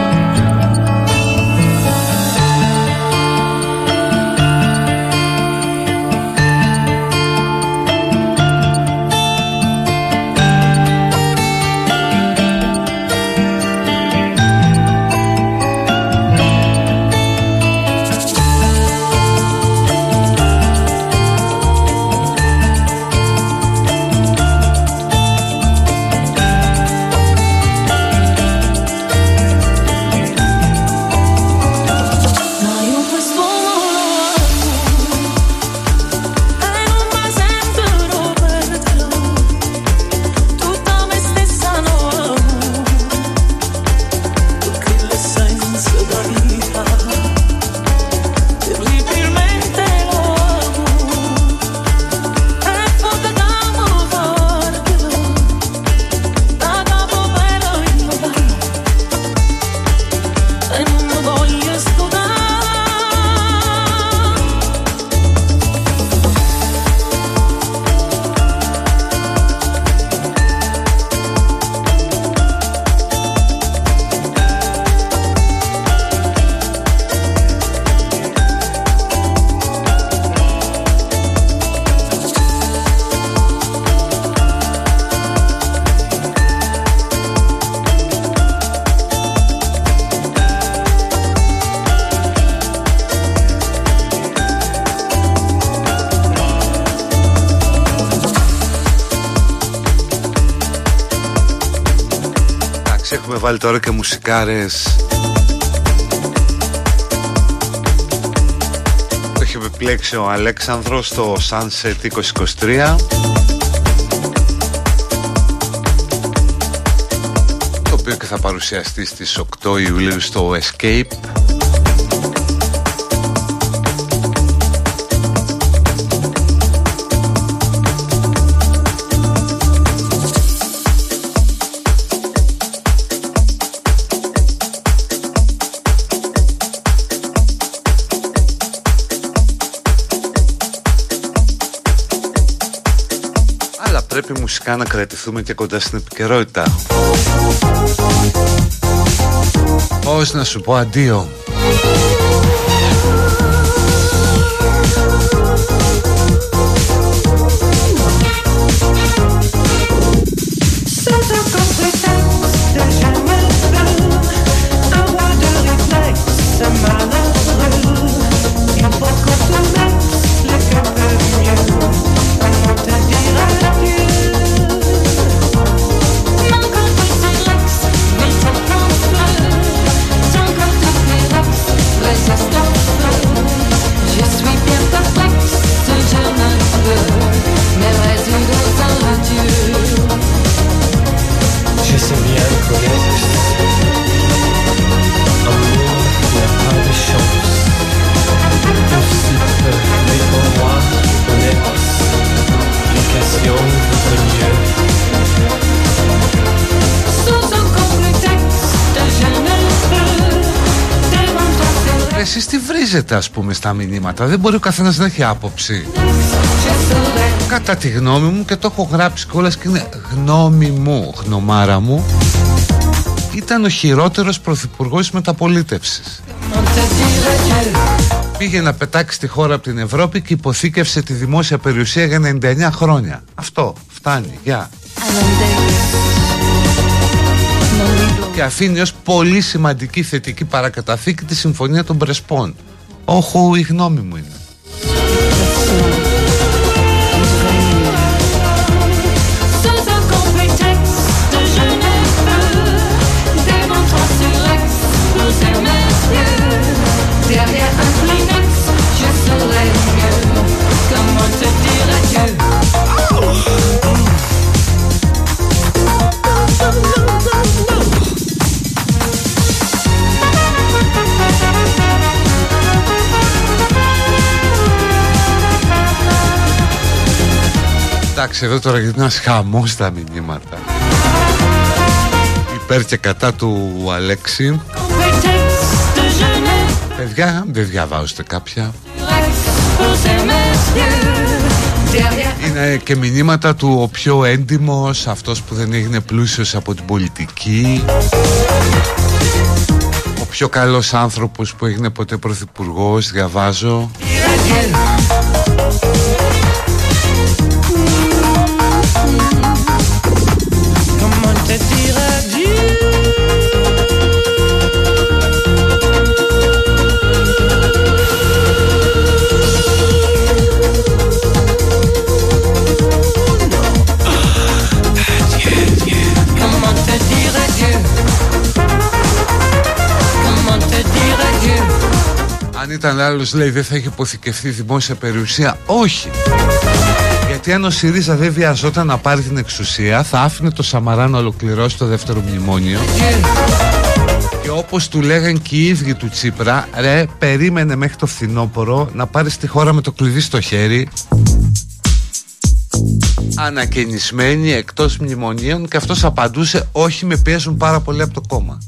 βάλει τώρα και μουσικάρες. Το έχει επιλέξει ο Αλέξανδρος στο Sunset 2023 Το οποίο και θα παρουσιαστεί στις 8 Ιουλίου στο Escape πρέπει μουσικά να κρατηθούμε και κοντά στην επικαιρότητα. Πώς να σου πω αντίο βρίζεται ας πούμε στα μηνύματα. Δεν μπορεί ο καθένας να έχει άποψη. Κατά τη γνώμη μου και το έχω γράψει κιόλας και είναι γνώμη μου, γνωμάρα μου Ήταν ο χειρότερος πρωθυπουργός μεταπολίτευσης. Πήγε να πετάξει τη χώρα από την Ευρώπη και υποθήκευσε τη δημόσια περιουσία για 99 χρόνια. Αυτό, φτάνει, γεια. Και αφήνει ως πολύ σημαντική θετική παρακαταθήκη τη Συμφωνία των Πρεσπών όχου η γνώμη μου είναι Εντάξει εδώ τώρα γιατί ένα χαμό στα μηνύματα. Υπέρ και κατά του Αλέξη. Παιδιά δεν διαβάζετε κάποια. Είναι και μηνύματα του ο πιο έντιμος Αυτός που δεν έγινε πλούσιος από την πολιτική. Ο πιο καλός άνθρωπος που έγινε ποτέ πρωθυπουργός Διαβάζω Αν ήταν άλλος λέει δεν θα έχει υποθηκευτεί δημόσια περιουσία. Όχι γιατί αν ο ΣΥΡΙΖΑ δεν βιαζόταν να πάρει την εξουσία θα άφηνε το Σαμαρά να ολοκληρώσει το δεύτερο μνημόνιο. Και όπως του λέγαν και οι ίδιοι του Τσίπρα ρε περίμενε μέχρι το φθινόπωρο να πάρεις τη χώρα με το κλειδί στο χέρι ανακαινισμένη εκτός μνημονίων και αυτός απαντούσε όχι με πιέζουν πάρα πολύ από το κόμμα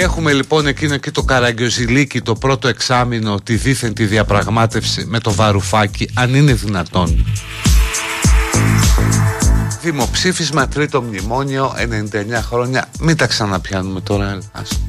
Και έχουμε λοιπόν εκείνο εκεί το καραγκιοζηλίκι το πρώτο εξάμεινο τη δίθεν τη διαπραγμάτευση με το βαρουφάκι αν είναι δυνατόν. Δημοψήφισμα τρίτο μνημόνιο 99 χρόνια μην τα ξαναπιάνουμε τώρα. Ας.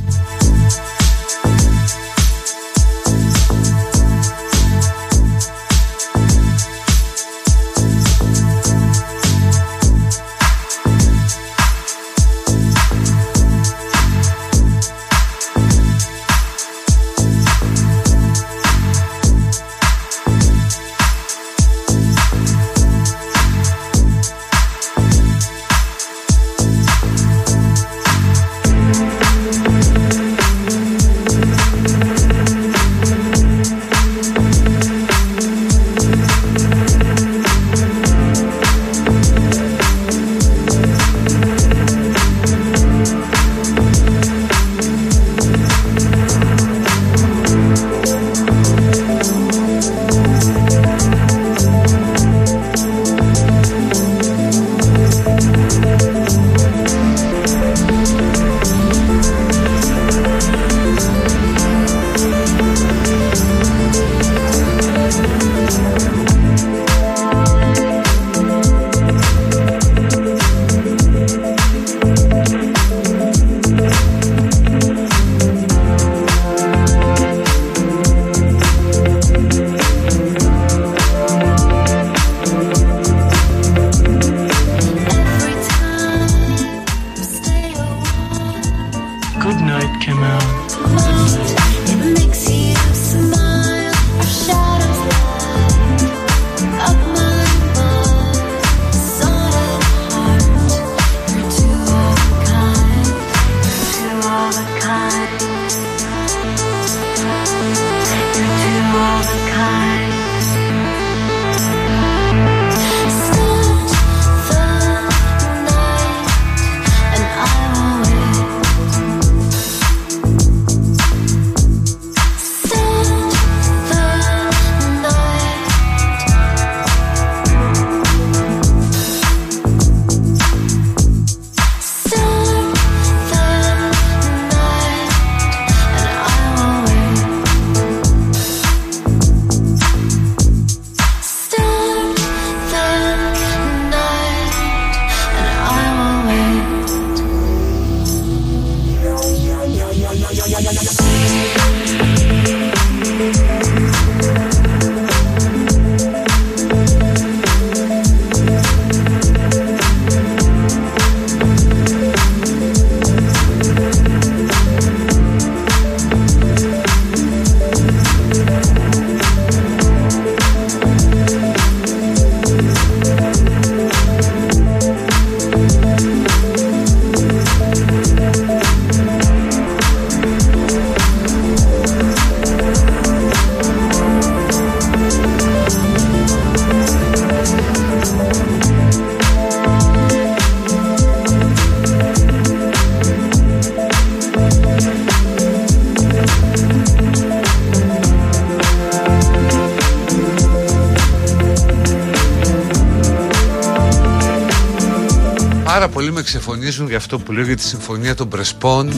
Πολλοί με ξεφωνίζουν για αυτό που λέω για τη συμφωνία των Πρεσπών.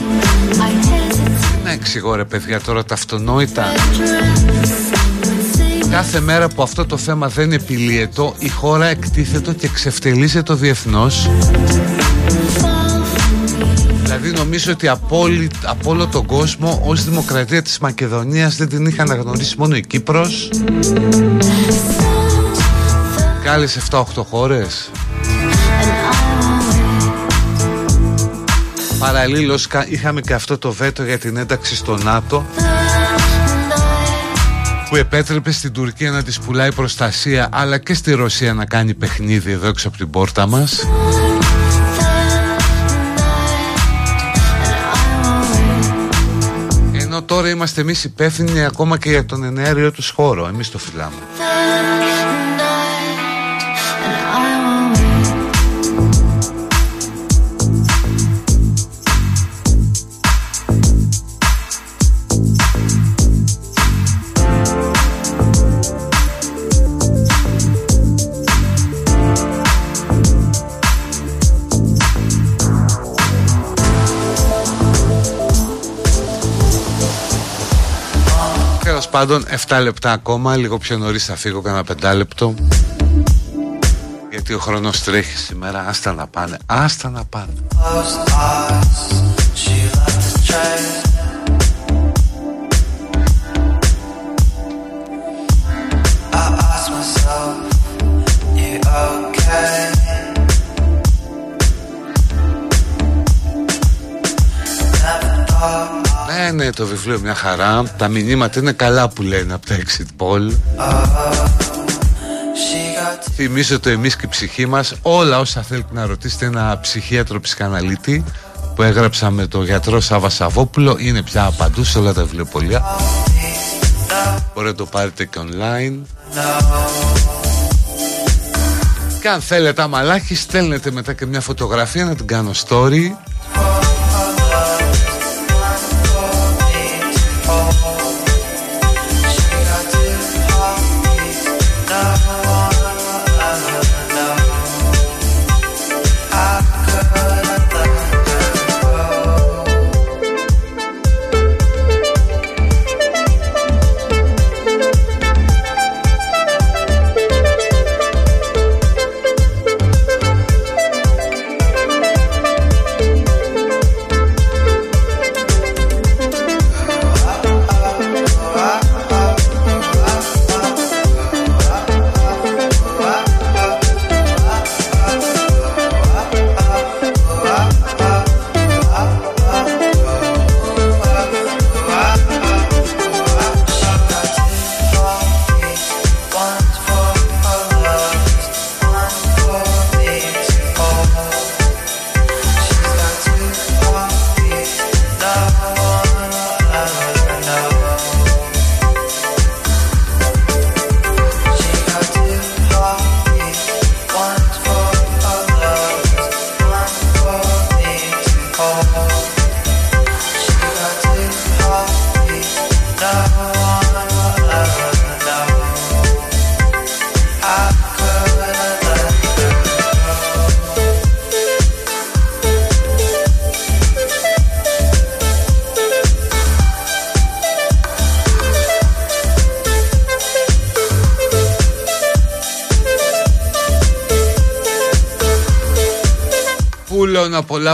Να εξηγώ ρε παιδιά τώρα τα αυτονόητα. Κάθε μέρα που αυτό το θέμα δεν επιλύεται η χώρα εκτίθετο και ξεφτελίζεται διεθνώς. Δηλαδή νομίζω ότι από, όλη, από όλο τον κόσμο ως δημοκρατία της Μακεδονίας δεν την είχαν αναγνωρίσει μόνο η Κύπρος. Και άλλες 7-8 χώρες Παραλλήλως είχαμε και αυτό το βέτο για την ένταξη στο ΝΑΤΟ που επέτρεπε στην Τουρκία να της πουλάει προστασία αλλά και στη Ρωσία να κάνει παιχνίδι εδώ έξω από την πόρτα μας. Ενώ τώρα είμαστε εμείς υπεύθυνοι ακόμα και για τον ενέργειο τους χώρο Εμείς το φυλάμε πάντων 7 λεπτά ακόμα Λίγο πιο νωρίς θα φύγω κανένα 5 λεπτό Γιατί ο χρόνος τρέχει σήμερα Άστα να πάνε Άστα να πάνε Ναι, ναι, το βιβλίο μια χαρά. Τα μηνύματα είναι καλά που λένε από τα exit poll. Θυμίζω το εμείς και η ψυχή μας Όλα όσα θέλετε να ρωτήσετε ένα ψυχίατρο ψυχαναλίτη Που έγραψα με τον γιατρό Σάβα Σαββόπουλο. Είναι πια παντού σε όλα τα βιβλιοπολία. Μπορείτε να το πάρετε και online. Και αν θέλετε αμαλάχη Στέλνετε μετά και μια φωτογραφία να την κάνω story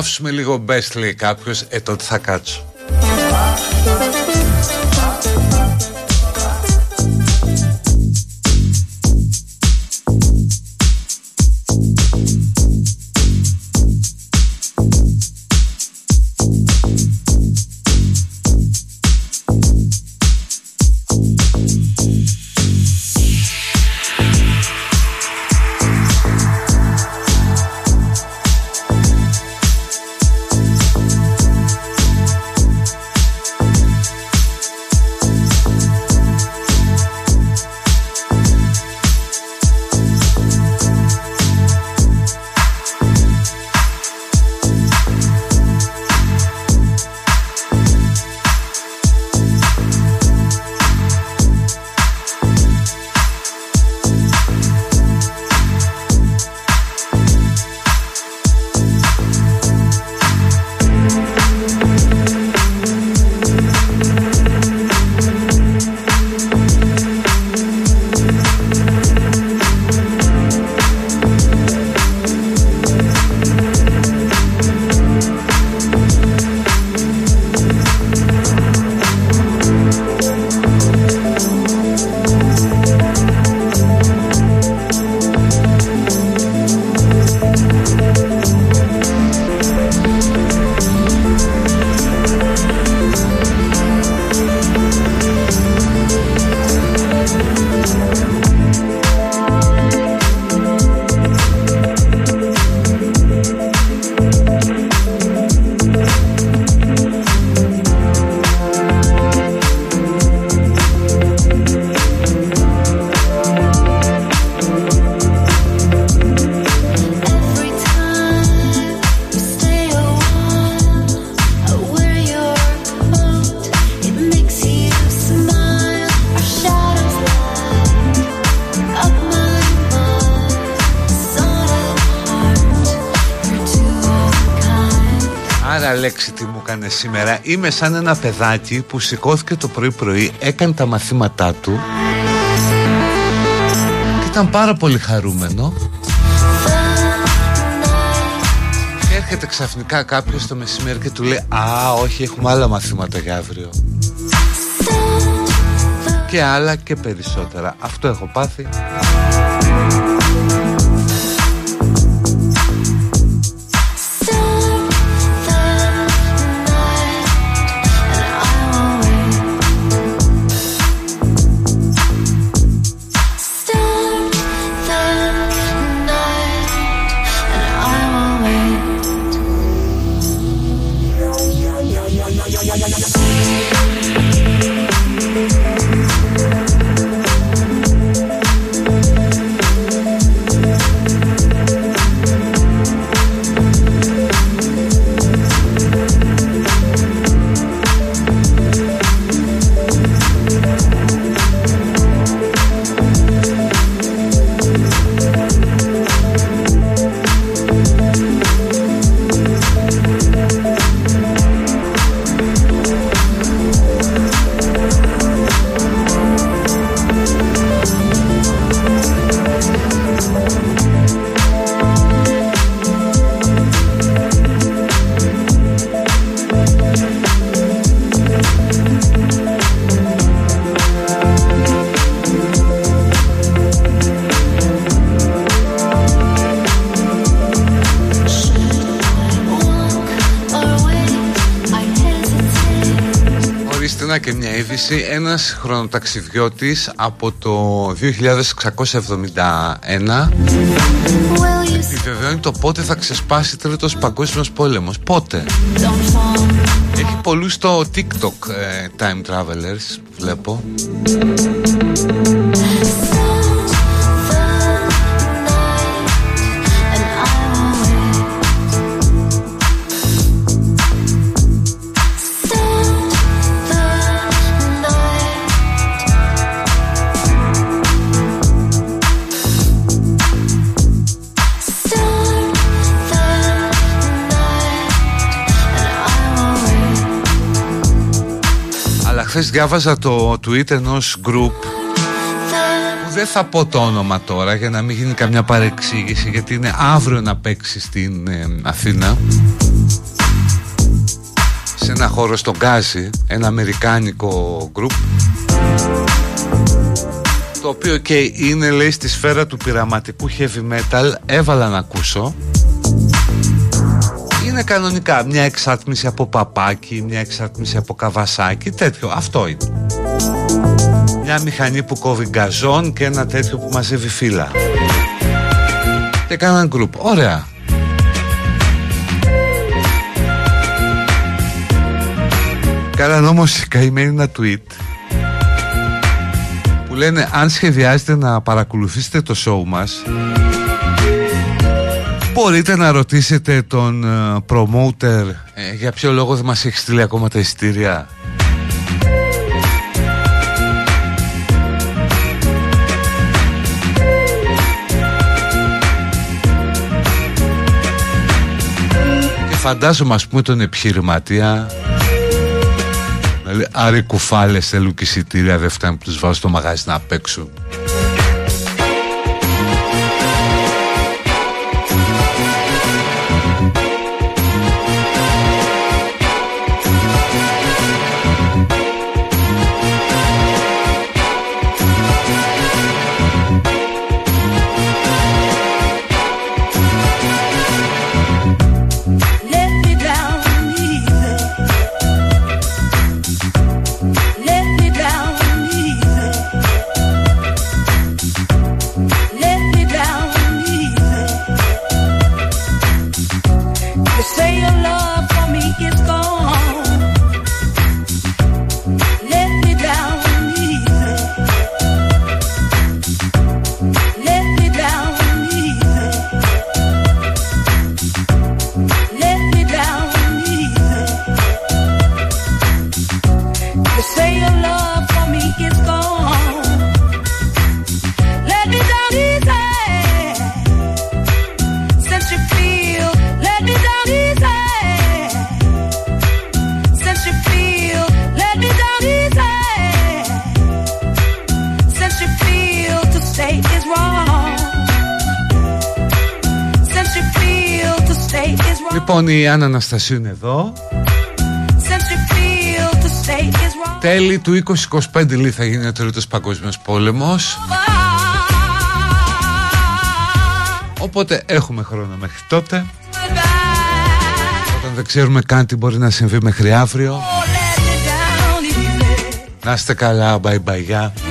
απολαύσουμε λίγο best λέει κάποιος Ε τότε θα κάτσω έκανε σήμερα. Είμαι σαν ένα παιδάκι που σηκώθηκε το πρωί πρωί Έκανε τα μαθήματά του Και ήταν πάρα πολύ χαρούμενο. Και έρχεται ξαφνικά κάποιος το μεσημέρι και του λέει Α όχι έχουμε άλλα μαθήματα για αύριο Και άλλα και περισσότερα. Αυτό έχω πάθει είδηση ένας χρονοταξιδιώτης από το 2671 επιβεβαιώνει το πότε θα ξεσπάσει τρίτος παγκόσμιος πόλεμος. Πότε; Έχει πολλούς στο TikTok ε, time travelers βλέπω. Διάβαζα το tweet ενός group. Που δεν θα πω το όνομα τώρα για να μην γίνει καμιά παρεξήγηση γιατί είναι αύριο να παίξει στην ε, Αθήνα. Σε ένα χώρο στον Γκάζι ένα αμερικάνικο group το οποίο και είναι λέει στη σφαίρα του πειραματικού heavy metal. Έβαλα να ακούσω είναι κανονικά μια εξάτμιση από παπάκι, μια εξάτμιση από καβασάκι, τέτοιο. Αυτό είναι. Μια μηχανή που κόβει γκαζόν και ένα τέτοιο που μαζεύει φύλλα. Και κάναν γκρουπ. Ωραία. Κάναν όμως οι καημένοι ένα tweet που λένε αν σχεδιάζετε να παρακολουθήσετε το show μας Μπορείτε να ρωτήσετε τον uh, promoter ε, για ποιο λόγο δεν μας έχεις στείλει ακόμα τα εισιτήρια; Και φαντάζομαι ας πούμε τον επιχειρηματία Δηλαδή άρη κουφάλες θέλουν και εισιτήρια δεν φτάνουν που τους βάζω στο μαγάζι να παίξουν Άννα Αναστασίου είναι εδώ. Τέλη του 2025 λέει θα γίνει ο τρίτος παγκόσμιος πόλεμος. Οπότε έχουμε χρόνο μέχρι τότε. Όταν δεν ξέρουμε καν τι μπορεί να συμβεί μέχρι αύριο. Να είστε καλά, bye bye,